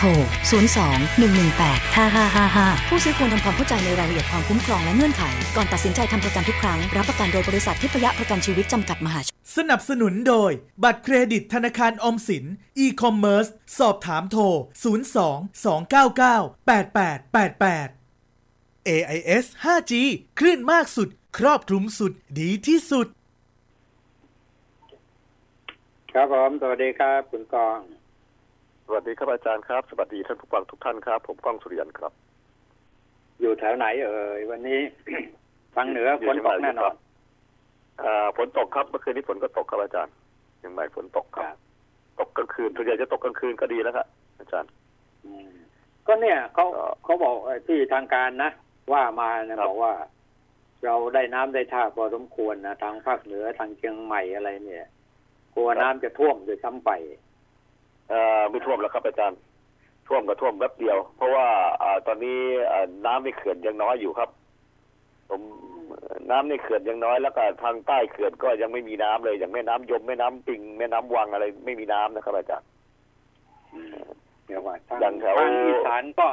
ทร 02 118 5555 ผู้ซื้อควรทำความเข้าใจในรายละเอียดความคุ้มครองและเงื่อนไข ก่อนตัดสินใจทำประกันทุกครั้ง รับประกันโดยบริษัททิพยประกันชีวิตจำกัดมหาชน สนับสนุนโดย บัตรเครดิตธนาคารออมสิน e-commerce สอบถามโทร 02 299 8888 AIS 5G คลื่นมากสุด ครอบคลุมสุด ดีที่สุด ครับผม สวัสดีครับ คุณกองส วัสดีครับอาจารย์ครับ สวัสดีท่านผู้ฟังทุกท่านครับ ผมก้องสุริยันครับ อยู่แถวไหนเอ่ยวันนี้ฟังเหนือฝนตกแน่นอนอ่าฝนตกครับเมื่อคืนนี้ฝนก็ตกครับอาจารย์ยังไงฝนตกครับ ตกกลางคืนส่วนใหญ่จะตกกลางคืนก็ดีแล้วครับอาจารย์อืมก็เนี่ยเขาก็เขาบอกไอ้ที่ทางการนะว่ามาเนี่ยครับบอกว่า เราได้น้ำได้ท่าพอสมควรนะทางภาคเหนือทางเชียงใหม่อะไรเนี่ย กลัวน้ำจะท่วมโดยซ้ำไปเอ่อ ไม่ท่วมแล้วครับอาจารย์ท่วมก็ท่วมแป๊บเดียว เพราะว่าอ่าตอนนี้อ่าน้ำในเขื่อนยังน้อยอยู่ครับ ผมน้ำในเขื่อนยังน้อยแล้วก็ทางใต้เขื่อนก็ยังไม่มีน้ำเลย อย่างแม่น้ำยมแม่น้ำปิงแม่น้ำวังอะไร ไม่มีน้ำนะครับอาจารย์เดี๋ยวว่าทางอย่างแถวทางอีสานก็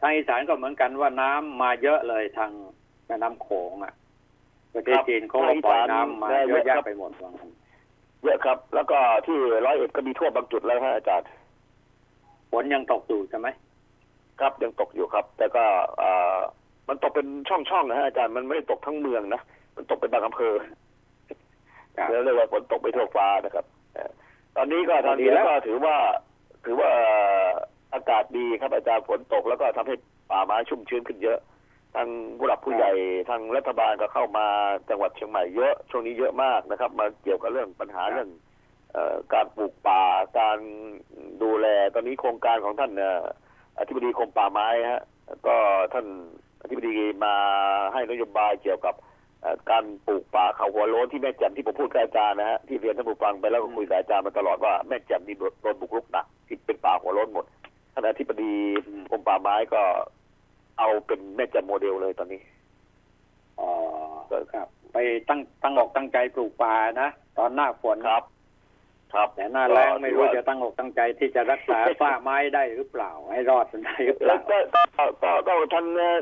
ทางอีสานก็เหมือนกันว่าน้ำมาเยอะเลยทางแม่น้ำโขงอะประเทศจีนเขาก็ปล่อยน้ำมาเยอะแยะไปหมดว่างั้น เยอะครับ แล้วก็ที่ร้อยเอ็ดก็มีท่วมบางจุดแล้วฮะอาจารย์ฝนยังตกอยู่ใช่ไหมครับยังตกอยู่ครับ แต่ก็อ่ามันตกเป็นช่องๆนะฮะอาจารย์มันไม่ได้ตกทั้งเมืองนะมันตกเป็นบางอำเภอครับแล้วเรียกว่าฝนตกไปทั่วฟ้านะครับเอ่อตอนนี้ก็ตอนนี้ก็ถือว่า ถือว่าอากาศดีครับอาจารย์ฝนตกแล้วก็ทำให้ป่าไม้ชุ่มชื้นขึ้นเยอะ ทางผู้หลักผู้ใหญ่ทางรัฐบาลก็เข้ามาจังหวัดเชียงใหม่เยอะช่วงนี้เยอะมากนะครับ มาเกี่ยวกับเรื่องปัญหาเรื่องเอ่อการปลูกป่าการดูแลตอนนี้โครงการของท่านเอ่ออธิบดีกรมป่าไม้ฮะก็ท่านอธิบดีมาให้นโยบายเกี่ยวกับเอ่อการปลูกป่าเขาหัวโล้นที่แม่แจ่มที่ผมพูดกับอาจารย์นะฮะที่เรียนท่านผู้ฟังไปแล้วก็คุยกับอาจารย์มาตลอดว่าแม่แจ่มนี่โดนบุกรุกหนักที่เป็นป่าหัวโล้นหมดท่านอธิบดีกรมป่าไม้ก็ เอาเป็นแม่แจ่มโมเดลเลยตอนนี้อ๋อครับ ไปตั้งตั้งอกตั้งใจปลูกป่านะตอนหน้าฝนครับ ครับแต่หน้าแรงไม่รู้จะตั้งอกตั้งใจที่จะรักษาฝ้าไม้ได้หรือเปล่า ให้รอดได้หรือเปแล้วล่าก็ก็ก็ก็ทางเอ่อ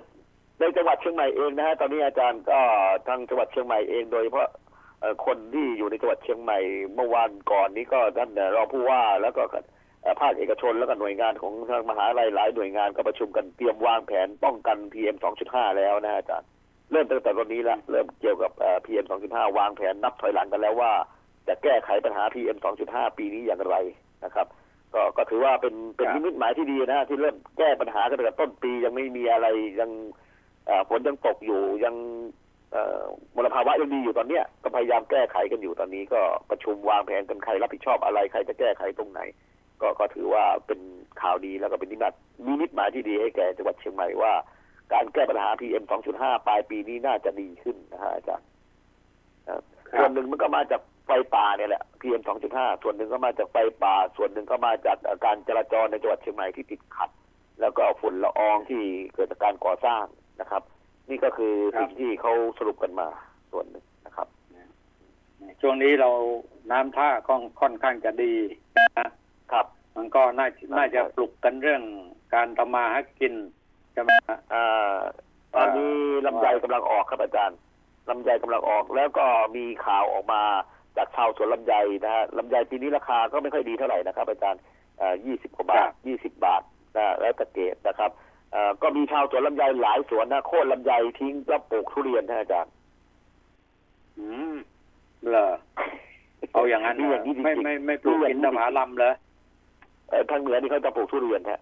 ในจังหวัดเชียงใหม่เองนะฮะตอนนี้อาจารย์ก็ทางจังหวัดเชียงใหม่เองโดยเฉพาะเอ่อคนที่อยู่ในจังหวัดเชียงใหม่เมื่อวานก่อนนี้ก็ท่านเอ่อรองผู้ว่าแล้วก็เอ่อ ภาคเอกชนแล้วก็หน่วยงานของทางมหาลัยหลายหน่วยงานก็ประชุมกันเตรียมวางแผนป้องกัน PM 2.5 แล้วนะอาจารย์เริ่มตั้งแต่ตอนนี้ละเริ่มเกี่ยวกับเอ่อ PM 2.5 วางแผนนับถอยหลังกันแล้วว่า จะแก้ไขปัญหา PM 2.5 ปีนี้อย่างไรนะครับ ก็ก็ถือว่าเป็นเป็นนิมิตหมายที่ดีนะ ที่เริ่มแก้ปัญหากันตั้งแต่ต้นปียังไม่มีอะไรยังฝนยังตกอยู่ยังมลภาวะยังดีอยู่ตอนเนี้ยก็พยายามแก้ไขกันอยู่ตอนนี้ก็ประชุมวางแผนกันใครรับผิดชอบอะไรใครจะแก้ไขตรงไหน ก็ก็ถือว่าเป็นข่าวดีแล้วก็เป็นนิมิตนิมิตหมายที่ดีให้แก่จังหวัดเชียงใหม่ว่า การแก้ปัญหา PM 2.5 ปลายปีนี้น่าจะดีขึ้นนะฮะอาจารย์ครับครับส่วนหนึ่งมันก็มาจากไฟป่าเนี่ยแหละ PM 2.5 ส่วนหนึ่งก็มาจากไฟป่า ส่วนหนึ่งก็มาจากเอ่อการจราจรในจังหวัดเชียงใหม่ที่ติดขัด แล้วก็ฝุ่นละอองที่เกิดจากการก่อสร้างนะครับ นี่ก็คือครับสิ่งที่เขาสรุปกันมาส่วนหนึ่งนะครับ ช่วงนี้เราน้ำท่าค่อนค่อนข้างจะดีนะ ครับ มันก็น่าน่าจะปลุกกันเรื่องการทำมาหากินใช่ไหมฮะอ่าตอนนี้ลำไยกำลังออกครับอาจารย์ลำไยกำลังออก แล้วก็มีข่าวออกมาจากชาวสวนลำไยนะฮะลำไยปีนี้ราคาก็ไม่ค่อยดีเท่าไหร่นะครับ อาจารย์ยี่สิบกว่าบาทยี่สิบบาทนะแล้วแต่เกรดนะครับเอ่อก็มีชาวสวนลำไยหลายสวนนะโค่นลำไยทิ้งแล้วปลูกทุเรียนนะอาจารย์ อืมเหรอเอาอย่างนั้นนี่เหรออย่างนี้จริงๆไม่ไม่ไม่ปลูกนี่อย่างนี้กินตะหมาลำเลยเอ่อ ทางเหนือนี่เขาจะปลูกทุเรียนฮะ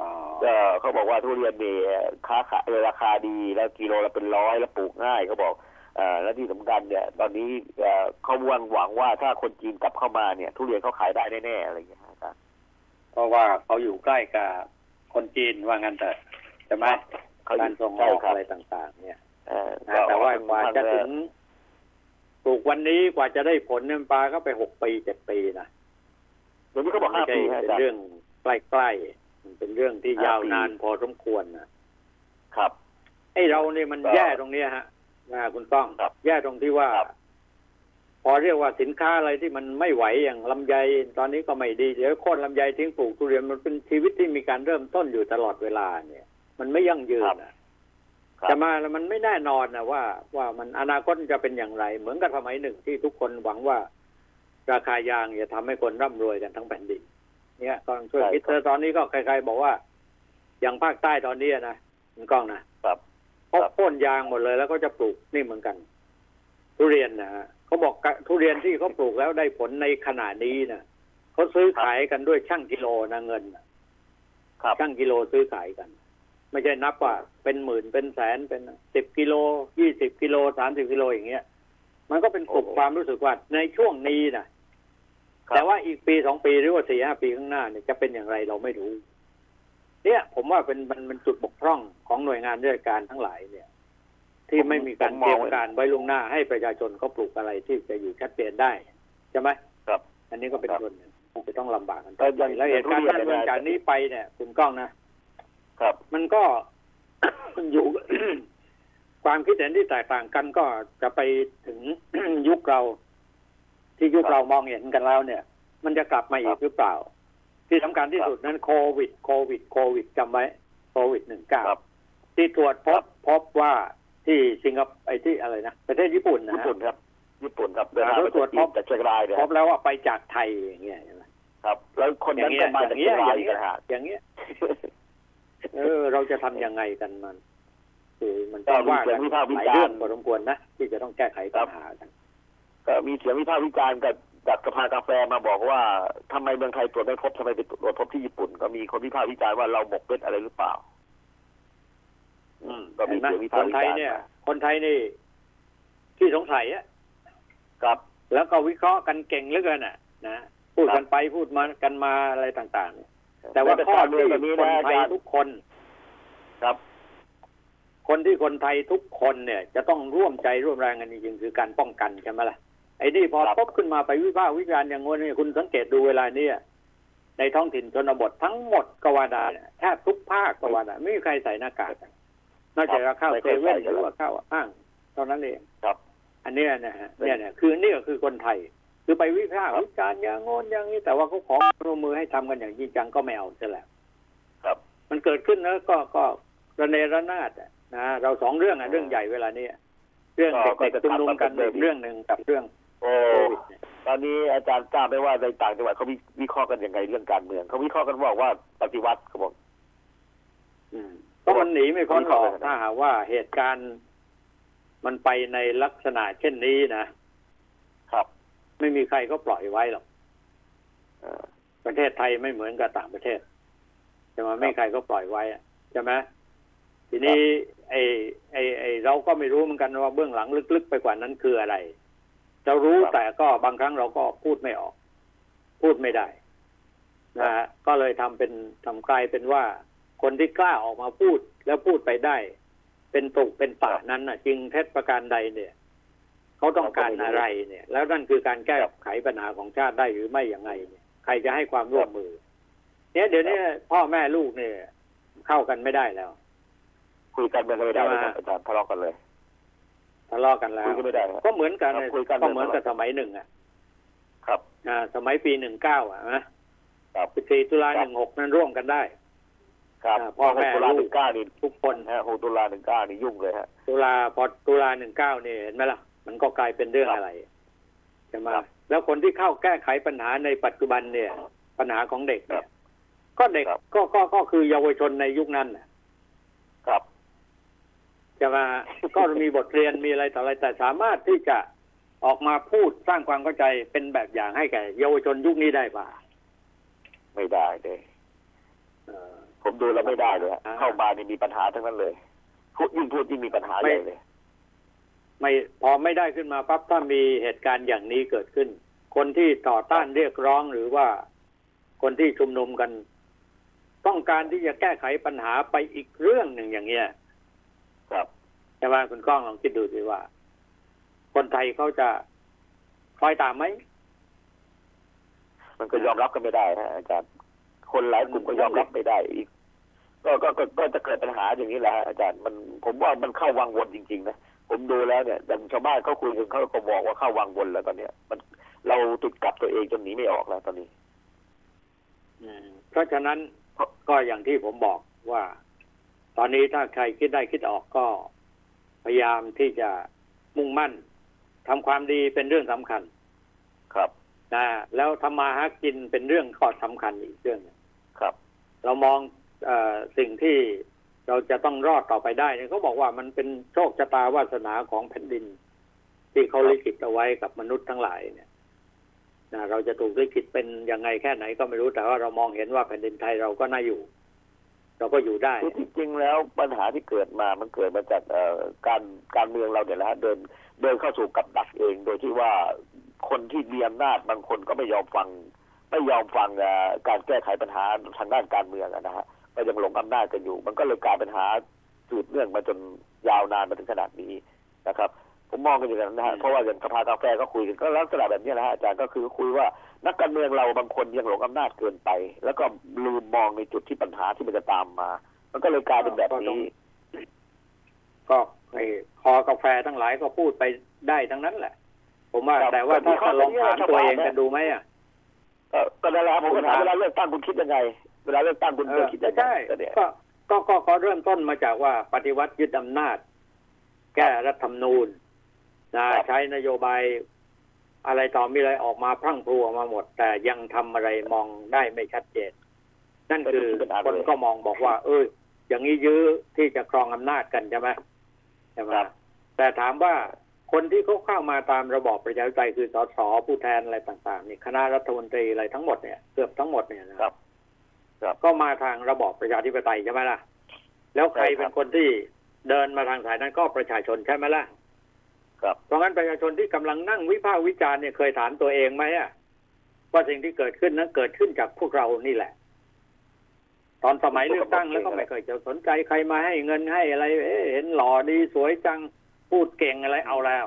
อ๋อก็เขาบอกว่าทุเรียนเนี่ยค้าขายราคาดีแล้วกิโลละเป็นร้อยแล้วปลูกง่ายเขาบอกเอ่อและที่สำคัญเนี่ย ตอนนี้เอ่อเขาหวังหวังว่าถ้าคนจีนกลับเข้ามาเนี่ย ทุเรียนเขาขายได้แน่ๆอะไรอย่างเงี้ยครับเพราะว่าเขาอยู่ใกล้กับคนจีนว่างั้นแต่ใช่ไหมเขาอการยู่ส่งอใช่อกครับอะไรต่างๆ เนี่ยเอ่อนะแต่ว่ากว่าจะถึงปลูกวันนี้กว่าจะได้ผลเนี่ยปลาก็ไปหกปีเจ็ดปีนะเดี๋ยวนี้เขาบอกไม่ห้าใช่ปีฮะเป็นอาจารย์เรื่องใกล้ๆมันเป็นเรื่องที่ห้ายาวปีนานพอสมควรนะครับ ไอ้เราเนี่ยมันก็แย่ตรงเนี้ยฮะนะคุณต้องครับแย่ตรงที่ว่า ครับ พอเรียกว่าสินค้าอะไรที่มันไม่ไหวอย่างลำไยตอนนี้ก็ไม่ดีเดี๋ยวโค่นลำไยทิ้งปลูกทุเรียนมันเป็นชีวิตที่มีการเริ่มต้นอยู่ตลอดเวลาเนี่ย มันไม่ยั่งยืนอะ ครับ จะมาแล้วมันไม่แน่นอนนะว่า ว่ามันอนาคตจะเป็นอย่างไร เหมือนกับสมัยหนึ่งที่ทุกคนหวังว่า ราคายางจะทำให้คนร่ำรวยกันทั้งแผ่นดินเนี่ยก็ต้องช่วยใช่คิดครับเธอตอนนี้ก็ใครๆบอกว่า อย่างภาคใต้ตอนนี้นะคุณก้องนะครับเขาครับโค่นยางหมดเลยแล้วก็จะปลูกนี่เหมือนกัน ทุเรียนนะฮะเขาบอกกะทุเรียนที่เขาปลูกแล้วได้ผลในขณะนี้นะเขาซื้อขายกันด้วยช่างกิโลนะเงินน่ะครับช่างกิโลซื้อขายกัน ไม่ใช่นับว่าเป็นหมื่นเป็นแสนเป็นสิบกิโลยี่สิบกิโลสามสิบกิโลอย่างเงี้ย มันก็เป็นกลุ่มโอ้โหความรู้สึกว่าในช่วงนี้นะ แต่ว่าอีกปีสองปีหรือว่าสี่ห้าปีข้างหน้าเนี่ยจะเป็นอย่างไรเราไม่รู้ เนี่ย ผมว่าเป็นมันมันจุดบกพร่องของหน่วยงานราชการทั้งหลายเนี่ย ที่ไม่มีการผมเตรียมมองการไว้ล่วงหน้าให้ประชาชนเขาปลูกอะไรที่จะอยู่ชัดเจนได้ใช่ไหมครับ อันนี้ก็เป็นครับส่วนหนึ่งที่จะต้องลำบากกันแต่ต่ออย่างไปแล้วเหตุการณ์อย่างบ้านทุเมืเรีอยงนจากนี้ไปเนี่ยคุณก้องนะครับ มันก็อยู่ความคิดเห็นที่แตกต่างกันก็จะไปถึงยุคเรา ที่ยุคครับเรามองเห็นกันแล้วเนี่ย มันจะกลับมาอีครักบหรือเปล่า ที่สำคัญที่ครับสุดนั้นโควิด โควิด โควิดจำไว้โควิดหนึ่งเก้าครับที่ตรวจพครับบพบว่าที่สิงคโปร์ไอ้ที่อะไรนะประเทศญี่ปุ่นนะญี่ฮะปุ่นครับ ญี่ปุ่นครับเดินอ่าทางไปตรวจพบจากเชียงรายเนี่ยพบแล้วว่าไปจากไทยอย่างเงี้ยใช่ไหมครับ แล้วคนอนั้ย่านงเงี้ก็ยมาอจากย่างเชีเงี้ยยงอรายย่างอีกเงี้ยต่างหากอย่างเงี้ยเออเราจะทำยังไงกันมันคือมันก็ต้องมีว่าเสีกัยงนวิพากษ์วิหลายจารณ์เรื่องพอสมควรนะที่จะต้องแก้ไขปัญหากันก็ มีเสียงวิพากษ์วิจารณ์กับจากสภากาแฟมาบอกว่าทำไมเมืองไทยตรวจไม่พบทำไมไปตรวจพบที่ญี่ปุ่น ก็มีคนวิพากษ์วิจารณ์ว่าเราหมกเม็ดอะไรหรือเปล่า อืมก็มีเห็นไหมเสียงวิคพากษ์นวิไทยจารณ์เนี่ย คนไทยนี่ ที่สงสัยอะครับแล้วก็วิเคราะห์กันเก่งเหลือเกินอะ นะพูดกันไปพูดมากันมาอะไรต่างๆเนี่ยแต่ว่าข้อเมืที่องแบบนี้คนะนอาไทยจารย์ทุกคนครับ คนที่คนไทยทุกคนเนี่ย จะต้องร่วมใจร่วมแรงกันจริงๆคือการป้องกันใช่ไหมล่ะ ไอ้นี่พอครับพบขึ้นมาไปวิพากษ์วิจารณ์อย่างงนนี่คุณสังเกตดูเวลาเนี้ยในท้องถิ่นชนบททั้งหมดก็ว่าได้นะแทบทุกภาคก็ว่าได้ไม่มีใครใส่หน้ากากนอกจากว่าเข้าไม่เซค่อยเว่นใส่หกันรือแล้วว่าเข้าห้างเท่านั้นเองครับ อันเนี้ยนะฮะเนี่ยเนี่ยคือนี่ก็คือคนไทย คือไปวิพากษ์วิจารณ์อย่างโน้นอย่างนี้แต่ว่าเขาขอร่วมมือให้ทำกันอย่างจริงจังก็ไม่เอาซะแล้วครับ มันเกิดขึ้นแล้วก็ก็ระเนระนาดอะนะเราสองเรื่องอะเรื่องใหญ่เวลาเนี้ยเรื่องก็เด็กๆชุมนุมกันก็จะทำมาเป็นเรื่องเรื่องหนึ่งกับเรื่อง โอ้โควิดเนี่ยตอนนี้อาจารย์ทราบไหมว่าในต่างจังหวัดเขาวิวิเคราะห์กันยังไงเรื่องการเมืองเขาวิเคราะห์กันบอกว่าปฏิวัติเขาบอกอืมก็มันหนีไม่พ้นหรอกไม่พ้นถ้าหากว่าเหตุการณ์มันไปในลักษณะเช่นนี้นะครับ ไม่มีใครก็ปล่อยไว้หรอกเออประเทศไทยไม่เหมือนกับต่างประเทศใช่ไหมไม่ใครก็ปล่อยไว้อะใช่ไหมทีนี้ไอ้ไอ้ไอ้เราก็ไม่รู้เหมือนกันว่าเบื้องหลังลึกๆ ไปกว่านั้นคืออะไร เรารู้ครับแต่ก็บางครั้งเราก็พูดไม่ออก พูดไม่ได้นะฮะก็เลยทำเป็นทำกลายเป็นว่า คนที่กล้าออกมาพูดแล้วพูดไปได้ เป็นตุกเป็นป่านั้นน่ะ จริงเท็จประการใดเนี่ยเขาต้องการอะไรเนี่ย แล้วนั่นคือการแก้ไขปัญหาของชาติได้หรือไม่อย่างไงเนี่ยใครจะให้ความร่วมมือ เนี่ยเดี๋ยวนี้พ่อแม่ลูกเนี่ย เข้ากันไม่ได้แล้วคุยกันไม่ได้เลยจะมาอาจารย์ทะเลาะกันเลย ทะเลาะกันแล้วคุยกันไม่ได้ครับก็เหมือนกันครับเลยคุยกันก็เหมือนกับสมัยหนึ่งอะ ครับ อ่า สมัยปีหนึ่งเก้าอะนะครับสี่ตุลาครัหบนึ่งหกนั้นร่วมกันได้ ครับอ่าพ่อแม่หกตุลาลูกหนึ่งเก้านี่ทุกคนฮะหกตุลาหนึ่งเก้านี่ยุ่งเลยฮะตุลาพอตุลาหนึ่งเก้าเนี่ยเห็นไหมล่ะ มันก็กลายเป็นเรื่องครับอะไรใช่ไหมครับแล้วคนที่เข้าแก้ไขปัญหาในปัจจุบันเนี่ย ปัญหาของเด็กเนี่ครัยบก็เด็กครับก็ก็ก็คือเยาวชนในยุคนั้นน่ะครับ จะมาก็มีบทเรียนมีอะไรต่ออะไรแต่สามารถที่จะออกมาพูดสร้างความเข้าใจเป็นแบบอย่างให้แก่เยาวชนยุคนี้ได้ป่ะไม่ได้เลยเออผมดูแล้วไม่ได้เลยฮะอ่าเข้ามานี่มีปัญหาทั้งนั้นเลยพูดยิ่งพูดยิ่งมีปัญหาใหญ่เลย ไม่พอไม่ได้ขึ้นมาปั๊บถ้ามีเหตุการณ์อย่างนี้เกิดขึ้น คนที่ต่อต้านเรียกร้องหรือว่าคนที่ชุมนุมกัน ต้องการที่จะแก้ไขปัญหาไปอีกเรื่องหนึ่งอย่างเงี้ย ครับใช่ไหมคุณก้องลองคิดดูสิว่า คนไทยเขาจะคอยตามไหมมันก็ยอมรับกันไม่ได้ฮะอาจารย์คนหลายกลุ่มก็ยอมรับไม่ได้อีกก็ก็ก็ก็จะเกิดปัญหาอย่างนี้แหละฮะอาจารย์มันผมว่ามันเข้าวังวนจริงๆนะผมดูแล้วเนี่ยอย่างชาวบ้านเขาคุยกันเขาก็บอกว่าเข้าวังวนแล้วตอนเนี้ย มันเราติดกับตัวเองจนหนีไม่ออกแล้วตอนนี้อืมเพราะฉะนั้นก็อย่างที่ผมบอกว่า ตอนนี้ถ้าใครคิดได้คิดออกก็พยายามที่จะมุ่งมั่นทำความดีเป็นเรื่องสำคัญ ครับนะแล้วทำมาหากินเป็นเรื่องข้อสำคัญอีกเรื่องหนึ่งครับ เรามองเออสิ่งที่เราจะต้องรอดต่อไปได้เนี่ยเขาบอกว่ามันเป็นโชคชะตาวาสนาของแผ่นดิน ที่เขาลิขิตเอาไว้กับมนุษย์ทั้งหลายเนี่ยนะเราจะถูกลิขิตเป็นยังไงแค่ไหนก็ไม่รู้แต่ว่าเรามองเห็นว่าแผ่นดินไทยเราก็น่าอยู่ เราก็อยู่ได้คือจริงแล้วปัญหาที่เกิดมามันเกิดมาจากการการเมืองเราเนี่ยแหละฮะเดินเดินเข้าสู่กับดักเอง โดยที่ว่าคนที่มีอำนาจบางคนก็ไม่ยอมฟัง ไม่ยอมฟังการแก้ไขปัญหาทางด้านการเมืองนะฮะก็ยังหลงอำนาจกันอยู่ มันก็เลยกลายเป็นปัญหาสืบเนื่องมาจนยาวนานมาถึงขนาดนี้นะครับ ผมมองกันอย่างนั้นนะฮะเพราะว่าอย่างสภากาแฟก็คุยกันก็ลักษณะแบบนี้นะฮะอาจารย์ก็คือคุยว่า นักการเมืองเราบางคนยังหลงอำนาจเกินไป แล้วก็ลืมมองในจุดที่ปัญหาที่มันจะตามมา มันก็เลยกลายเป็นแบบนี้ ก็ไอ้คอกาแฟทั้งหลายก็พูดไปได้ทั้งนั้นแหละ ผมว่าครับแต่ว่าถ้าแต่มีข้อจะลองถามเสนอตัวเองชาวบ้านกันดูไหมอะก็ก็นั่นแหละครับผมก็ถามคุณเวลาเลือกตั้งคุณคิดยังไง เวลาเลือกตั้งคุณเอเคอยคิดยังไงใช่ก็เนี่ยก็ก็ก็ก็เริ่มต้นมาจากว่าปฏิวัติยึดอำนาจ แก้รัฐธรรมนูญนะใช้นโยบาย อะไรต่อมีอะไรออกมาพรั่งพรูออกมาหมด แต่ยังทำอะไรมองได้ไม่ชัดเจน นั่นคือคนก็มองบอกว่า เอออย่างนี้ยื้อที่จะครองอำนาจกันใช่ไหมใช่ไหมแต่ถามว่าคนที่เขาเข้ามาตามระบอบประชาธิปไตยคือสสผู้แทนอะไรต่างๆนี่คณะรัฐมนตรีอะไรทั้งหมดเนี่ยเกือบทั้งหมดเนี่ยนะครับครับก็มาทางระบอบประชาธิปไตยใช่ไหมล่ะ แล้วใครใช่ครับเป็นคนที่เดินมาทางสายนั้นก็ประชาชนใช่ไหมล่ะ ครับเพราะงั้นประชาชนที่กำลังนั่งวิพากษ์วิจารณ์เนี่ยเคยถามตัวเองไหมอะว่าสิ่งที่เกิดขึ้นนั้นเกิดขึ้นจากพวกเรานี่แหละ ตอนสมัยเลือกตั้งแล้วก็ไม่เคยจะสนใจใครมาให้เงินให้อะไรเอ๊ะเห็นหล่อดีสวยจังพูดเก่งอะไรเอาแล้ว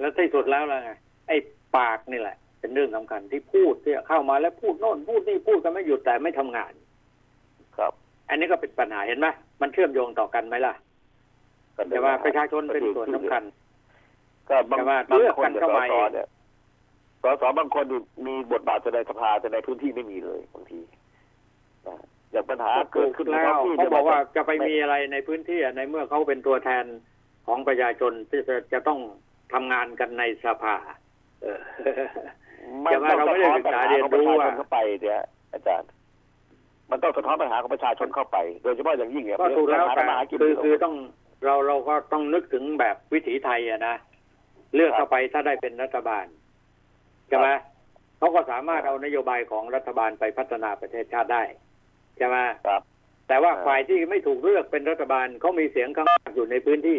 แล้วที่สุดแล้วล่ะไงไอ้ปากนี่แหละ เป็นเรื่องสำคัญที่พูดที่เข้ามาแล้วพูดโน่นพูดนี่พูดกันไม่หยุดแต่ไม่ทำงาน ครับ อันนี้ก็เป็นปัญหาเห็นไหมมันเชื่อมโยงต่อกันไหมล่ะก็เป็แต่ว่าประชาชนเป็นส่วนสำคัญ ก็บางแต่ว่าบางเลือกคนกันเนี่ยเข้าสมาสเนี่ยสสบางคนนี่มีบทบาทในสภาแต่ในพื้นที่ไม่มีเลยบางทีนะอย่างปัญหาเกิดขึ้นในแล้ท้วองที่เขานี่ยบอกว่ามันจะไปมีอะไรในพื้นที่อะในเมื่อเขาเป็นตัวแทนของประชาชนที่จะจะต้องทำงานกันในสภาเออมันแต่ว่าต้องเราสะไม่ได้ท้อนศึกปัญษาหาเรียนของประรู้ชาชว่านเข้าไปเนี่ยอาจารย์ มันต้องสะท้อนปัญหาของประชาชนเข้าไป โดยเฉพาะอย่างยิ่งเนี่ยก็ถูกแล้วปัญแต่หาทำมาหากินคือคือต้องเราเราก็ต้องนึกถึงแบบวิถีไทยอะนะ เลือกเข้าไปถ้าได้เป็นรัฐบาลใช่ไหมเขาก็สามารถเอานโยบายของรัฐบาลไปพัฒนาประเทศชาติได้ใช่ไหมครับ แต่ว่าครับฝ่ายที่ไม่ถูกเลือกเป็นรัฐบาลเขามีเสียงข้างมากอยู่ในพื้นที่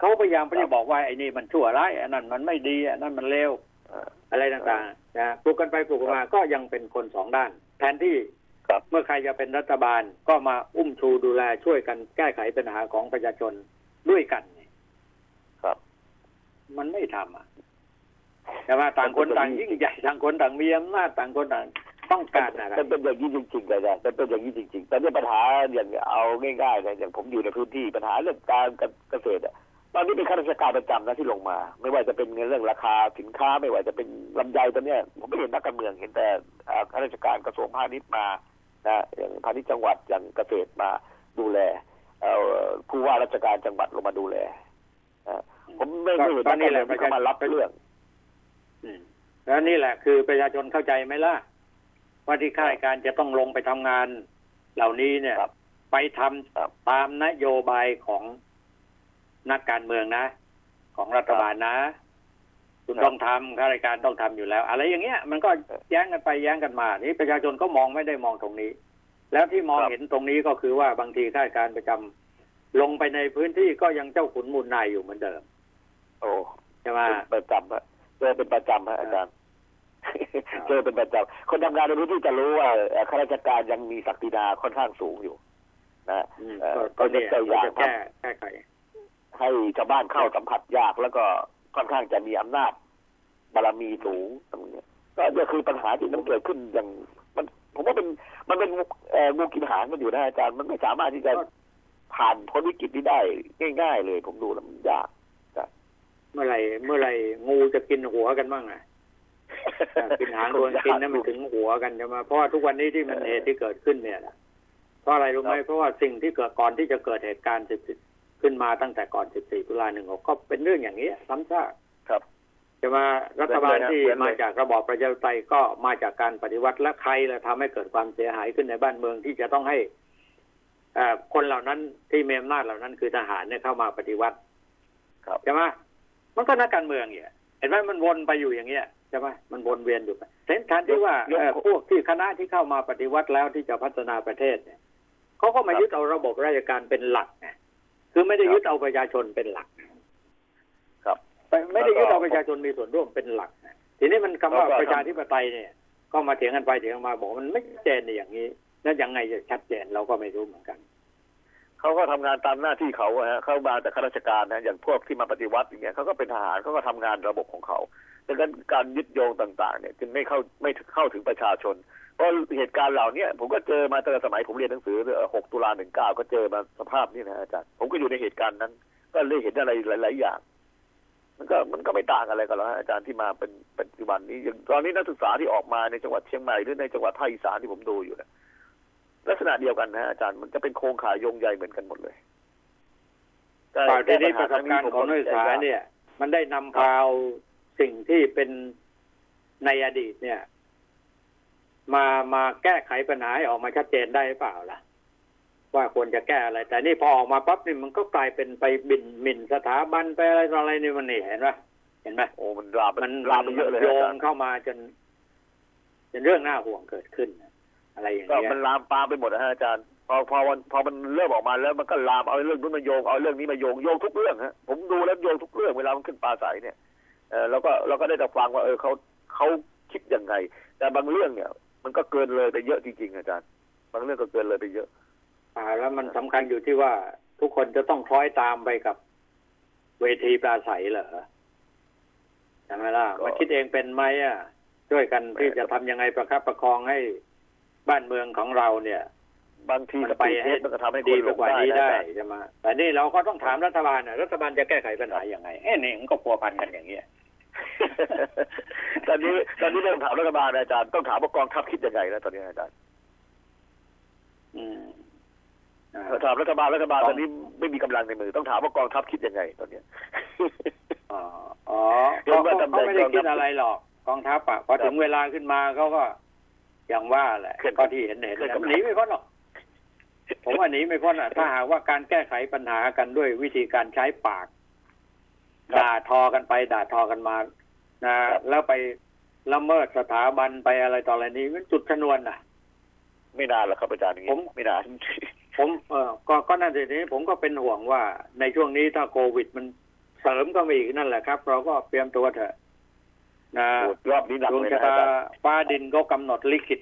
เขาพยายามครับที่จะบอกว่าไอ้นี่มันชั่วร้ายอันนั้นมันไม่ดีอันนั้นมันเลวเอ่ออะไรต่างๆนะปลูกกันไปปลูกกันมาก็ยังเป็นคนสองด้าน แทนที่ครับเมื่อใครจะเป็นรัฐบาลก็มาอุ้มชูดูแลช่วยกันแก้ไขปัญหาของประชาชนด้วยกันเนี่ยครับ มันไม่ทำอะแต่ว่าต่างคนต่างยิ่งใหญ่ต่างคนต่างมีอำนาจต่างคนต่างต้องการอะไรมันเป็นอย่างนี้จริงๆเลยนะมันเป็นอย่างนี้จริงๆแต่เนี่ยปัญหาอย่างเอาง่ายๆนะอย่างผมอยู่ในพื้นที่ปัญหาเรื่องการเกษตรอะตอนนี้เป็นข้าราชการประจำนะที่ลงมา ไม่ว่าจะเป็นเรื่องราคาสินค้าไม่ว่าจะเป็นลำไยตอนเนี้ยผมไม่เห็นนักการเมืองเห็นแต่อ่าข้าราชการกระทรวงพาณิชย์มานะอย่างพาณิชย์จังหวัดอย่างเกษตรมาดูแลเอ่อผู้ว่าราชการจังหวัดลงมาดูแลอ่า ผมไม่ไม่เห็นนักการเมืองที่เข้ามารับเรื่องอืมแล้วนี่แหละ คือประชาชนเข้าใจไหมล่ะ ว่าที่ข้าราชการจะต้องลงไปทำงาน เหล่านี้เนี่ยครับไปทำครับตามนโยบายของนักการเมืองนะ ของรัฐบาลนะ คุณครับต้องทำข้าราชการต้องทำอยู่แล้ว อะไรอย่างเงี้ย มันก็แย้งกันไปแย้งกันมา นี่ประชาชนก็มองไม่ได้มองตรงนี้ แล้วที่มองครับเห็นตรงนี้ก็คือว่าบางทีข้าราชการประจำลงไปในพื้นที่ก็ยังเจ้าขุนมูลนายอยู่เหมือนเดิมโอ้ใช่ไหมเป็นประจำฮะเจอเป็นประจำฮะอาจารย์ครับเจอเป็นประจำคนทำงานในพื้นที่จะรู้ว่าเอ่อข้าราชการยังมีศักดินาค่อนข้างสูงอยู่ นะอืมเอ่อก็ก็เนี่ยก็จะก็จะแก้แก้ไขให้ชาวบ้านเข้าสัมผัสยากแล้วก็ค่อนข้างจะมีอำนาจบารมีสูงตรงเนี้ยก็เนี่ยคือปัญหาที่มันเกิดขึ้นอย่างมัน ผมว่าเป็นมันเป็นเอ่องูกินหางกันอยู่นะอาจารย์มันไม่สามารถที่จะผ่านพ้นวิกฤตนี้ได้ง่าย ๆ เลย ผมดูแล้วมันยาก เมื่อไหร่เมื่อไหร่งูจะกินหัวกันบ้างอะกินหางโดนกินนั้นมันถึงหัวกันใช่ไหมเพราะว่าทุกวันนี้ที่มันเหตุที่เกิดขึ้นเนี่ยนะเพราะอะไรรู้ไหมครับเพราะว่าสิ่งที่เกิดก่อนที่จะเกิดเหตุการณ์10ขึ้นมาตั้งแต่ก่อน 14 ตุลาหนึ่งก็เป็นเรื่องอย่างนี้ซ้ำซากครับจะมารัฐบาลที่เหมือนเลยมาจากระบอบประชาธิปไตยก็มาจากการปฏิวัติและใครละทำให้เกิดความเสียหายขึ้นในบ้านเมืองที่จะต้องให้เอ่อคนเหล่านั้นที่มีอำนาจเหล่านั้นคือทหารเนี่ยเข้ามาปฏิวัติครับใช่ไหม มันก็นักการเมืองเนี่ยเห็นไหมมันวนไปอยู่อย่างเงี้ยใช่ไหมมันวนเวียนอยู่เส้นทางที่ว่ายกเอ่อพวกที่คณะที่เข้ามาปฏิวัติแล้วที่จะพัฒนาประเทศเนี่ยเขาก็มาครับยึดเอาระบบราชการเป็นหลักไงคือไม่ได้ครับยึดเอาประชาชนเป็นหลัก ครับไม่ได้แล้วก็ยึดเอาประชาชนมีส่วนร่วมเป็นหลักนะทีนี้มันคำว่าแล้วก็ประชาธิปไตยเนี่ย ก็มาเถียงกันไปเถียงกันมาบอกมันไม่ชัดเจนในอย่างนี้ แล้วยังไงจะชัดเจนเราก็ไม่รู้เหมือนกัน เขาก็ทำงานตามหน้าที่เขาฮะเขามาแต่ข้าราชการนะอย่างพวกที่มาปฏิวัติอย่างเงี้ยเขาก็เป็นทหารเขาก็ทำงานระบบของเขาดังนั้นการยึดโยงต่าง ๆ เนี่ยจึงไม่เข้าไม่เข้าถึงประชาชน เพราะเหตุการณ์เหล่านี้ผมก็เจอมาตั้งแต่สมัยผมเรียนหนังสือ 6 ตุลา19 ก็เจอมาสภาพนี้นะอาจารย์ผมก็อยู่ในเหตุการณ์นั้น ก็เลยเห็นอะไรหลาย ๆ อย่าง มันก็มันก็ไม่ต่างอะไรกันหรอกอาจารย์ที่มาเป็นปัจจุบันนี้อย่างตอนนี้นักศึกษาที่ออกมาในจังหวัดเชียงใหม่หรือในจังหวัดภาคอีสานที่ผมดูอยู่เนะ ลักษณะเดียวกันนะอาจารย์มันจะเป็นโครงข่ายโยงใยเหมือนกันหมดเลยป่าทีนี้ประสบการณ์ของนักศึกษาเนี่ย มันได้นำพาเอาสิ่งที่เป็นในอดีตเนี่ย มามาแก้ไขปัญหาให้ออกมาชัดเจนได้หรือเปล่าล่ะ ว่าควรจะแก้อะไร แต่นี่พอออกมาปั๊บนี่มันก็กลายเป็นไปบินหมิ่นสถาบันไปอะไรต่ออะไรนี่มันนี่เห็นปะเห็นไหมโอ้มันลามไปมันลามไปเยอะเลยโยนะอางจารย์เข้ามาจนจนเรื่องน่าห่วงเกิดขึ้น อะไรอย่างก็เงี้ยมันลามปามไปหมดนะฮะอาจารย์ พอพอมันพอมันเริ่มออกมาแล้วมันก็ลามเอาเรื่องนู้นมาโยงเอาเรื่องนี้มาโยงโยงทุกเรื่องฮะผมดูแล้วโยงทุกเรื่องเวลามันขึ้นปลาใสเนี่ยเออแล้วก็เราก็ได้แต่ฟังว่าเออเขาเขาคิดยังไง แต่บางเรื่องเนี่ย มันก็เกินเลยไปเยอะจริงๆอาจารย์ บางเรื่องก็เกินเลยไปเยอะ อ่าแล้วมันสำคัญอยู่ที่ว่าทุกคนจะต้องคล้อยตามไปกับเวทีปราศัยเหรอใช่ไหมล่ะก็มาคิดเองเป็นไหมอะช่วยกันที่จะทำยังไงประคับประคองให้ บ้านเมืองของเราเนี่ย บางทีมันสไปปีดให้มันก็ทำให้คดีนหไปลงกว่าได้นี้นะได้อาจารย์ใช่ไหมแต่นี่เราก็ต้องถามรัฐบาลนะรัฐบาลจะแก้ไขปัญหาอย่างไงเอ้นี่มันก็พัวพันกันอย่างเงี้ยตอนนี้ตอนนี้เรื่องถามรัฐบาลนะอาจารย์ต้องถามว่ากองทัพคิดยังไงนะตอนนี้อาจารย์อืมอ่าถามรัฐบาลรัฐบาลต้องตอนนี้ไม่มีกำลังในมือ ต้องถามว่ากองทัพคิดยังไงตอนเนี้ยอ๋ออ๋อเห็นเขาว่าก็ตำแหน่เขางไม่ได้กองทัพคิดอะไรหรอก กองทัพอะพอถึงเวลาขึ้นมาเขาก็ อย่างว่าแหละเคลื่อนก็ที่เห็นเห็นเคลื่อนนะกำลังหนีไม่พ้นหรอกผมว่าหนีไม่พ้นอะถ้าหากว่าการแก้ไขปัญหากันด้วยวิธีการใช้ปาก ด่าทอกันไป ด่าทอกันมานะแล้วไปละเมิดสถาบันไปอะไรต่ออะไรนี้มันจุดชนวนอะ ไม่นานหรอกครับอาจารย์อย่างผนี้มไม่นานผมเออก็ก็นั่นสินี้ผมก็เป็นห่วงว่าในช่วงนี้ถ้าโควิดมันเสริมก็มาอีกนั่นแหละครับ เราก็เตรียมตัวเถอะ นะโอ้รอบนี้หนักดวงเลยชะนะอาตาจารย์ฟ้าดินก็กำหนดลิขิต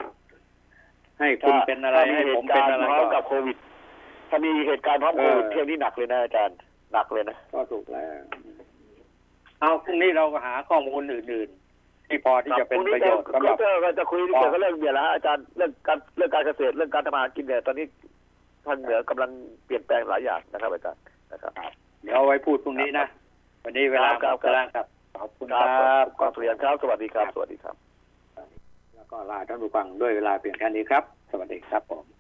ให้คุณเป็นอะไรถ้าให้มีผมเหตุเป็กานรอะไรณ์พร้อมก็กับโควิด ถ้ามีเหตุการณ์พร้อมโควิดเออเที่ยวนี้หนักเลยนะอาจารย์หนักเลยนะก็ถูกแล้ว เอาพรุ่งนี้เราก็หาข้อมูลอื่นๆ ที่พอที่จะเป็นประโยชน์ครัสำหรับ ก็จะจะคุยเกี่ยวกับเรื่องเดียวแล้วอาจารย์เรื่องการเรื่องการเกษตรเรื่องการทำมาหากินเนี่ยตอนนี้ทางเหนือกำลังเปลี่ยนแปลงหลายอย่างนะครับอาจารย์นะครับ เดี๋ยวเอาไว้พูดพรุ่งนี้นะ วันนี้เวลาครับหมดแล้วครับ ขอบคุณคครัรับบขอบคุณครับ สวัสดีครับ สวัสดีครับ แล้วก็ลาท่านผู้ฟังด้วยเวลาเพียงแค่นี้ครับ สวัสดีครับผม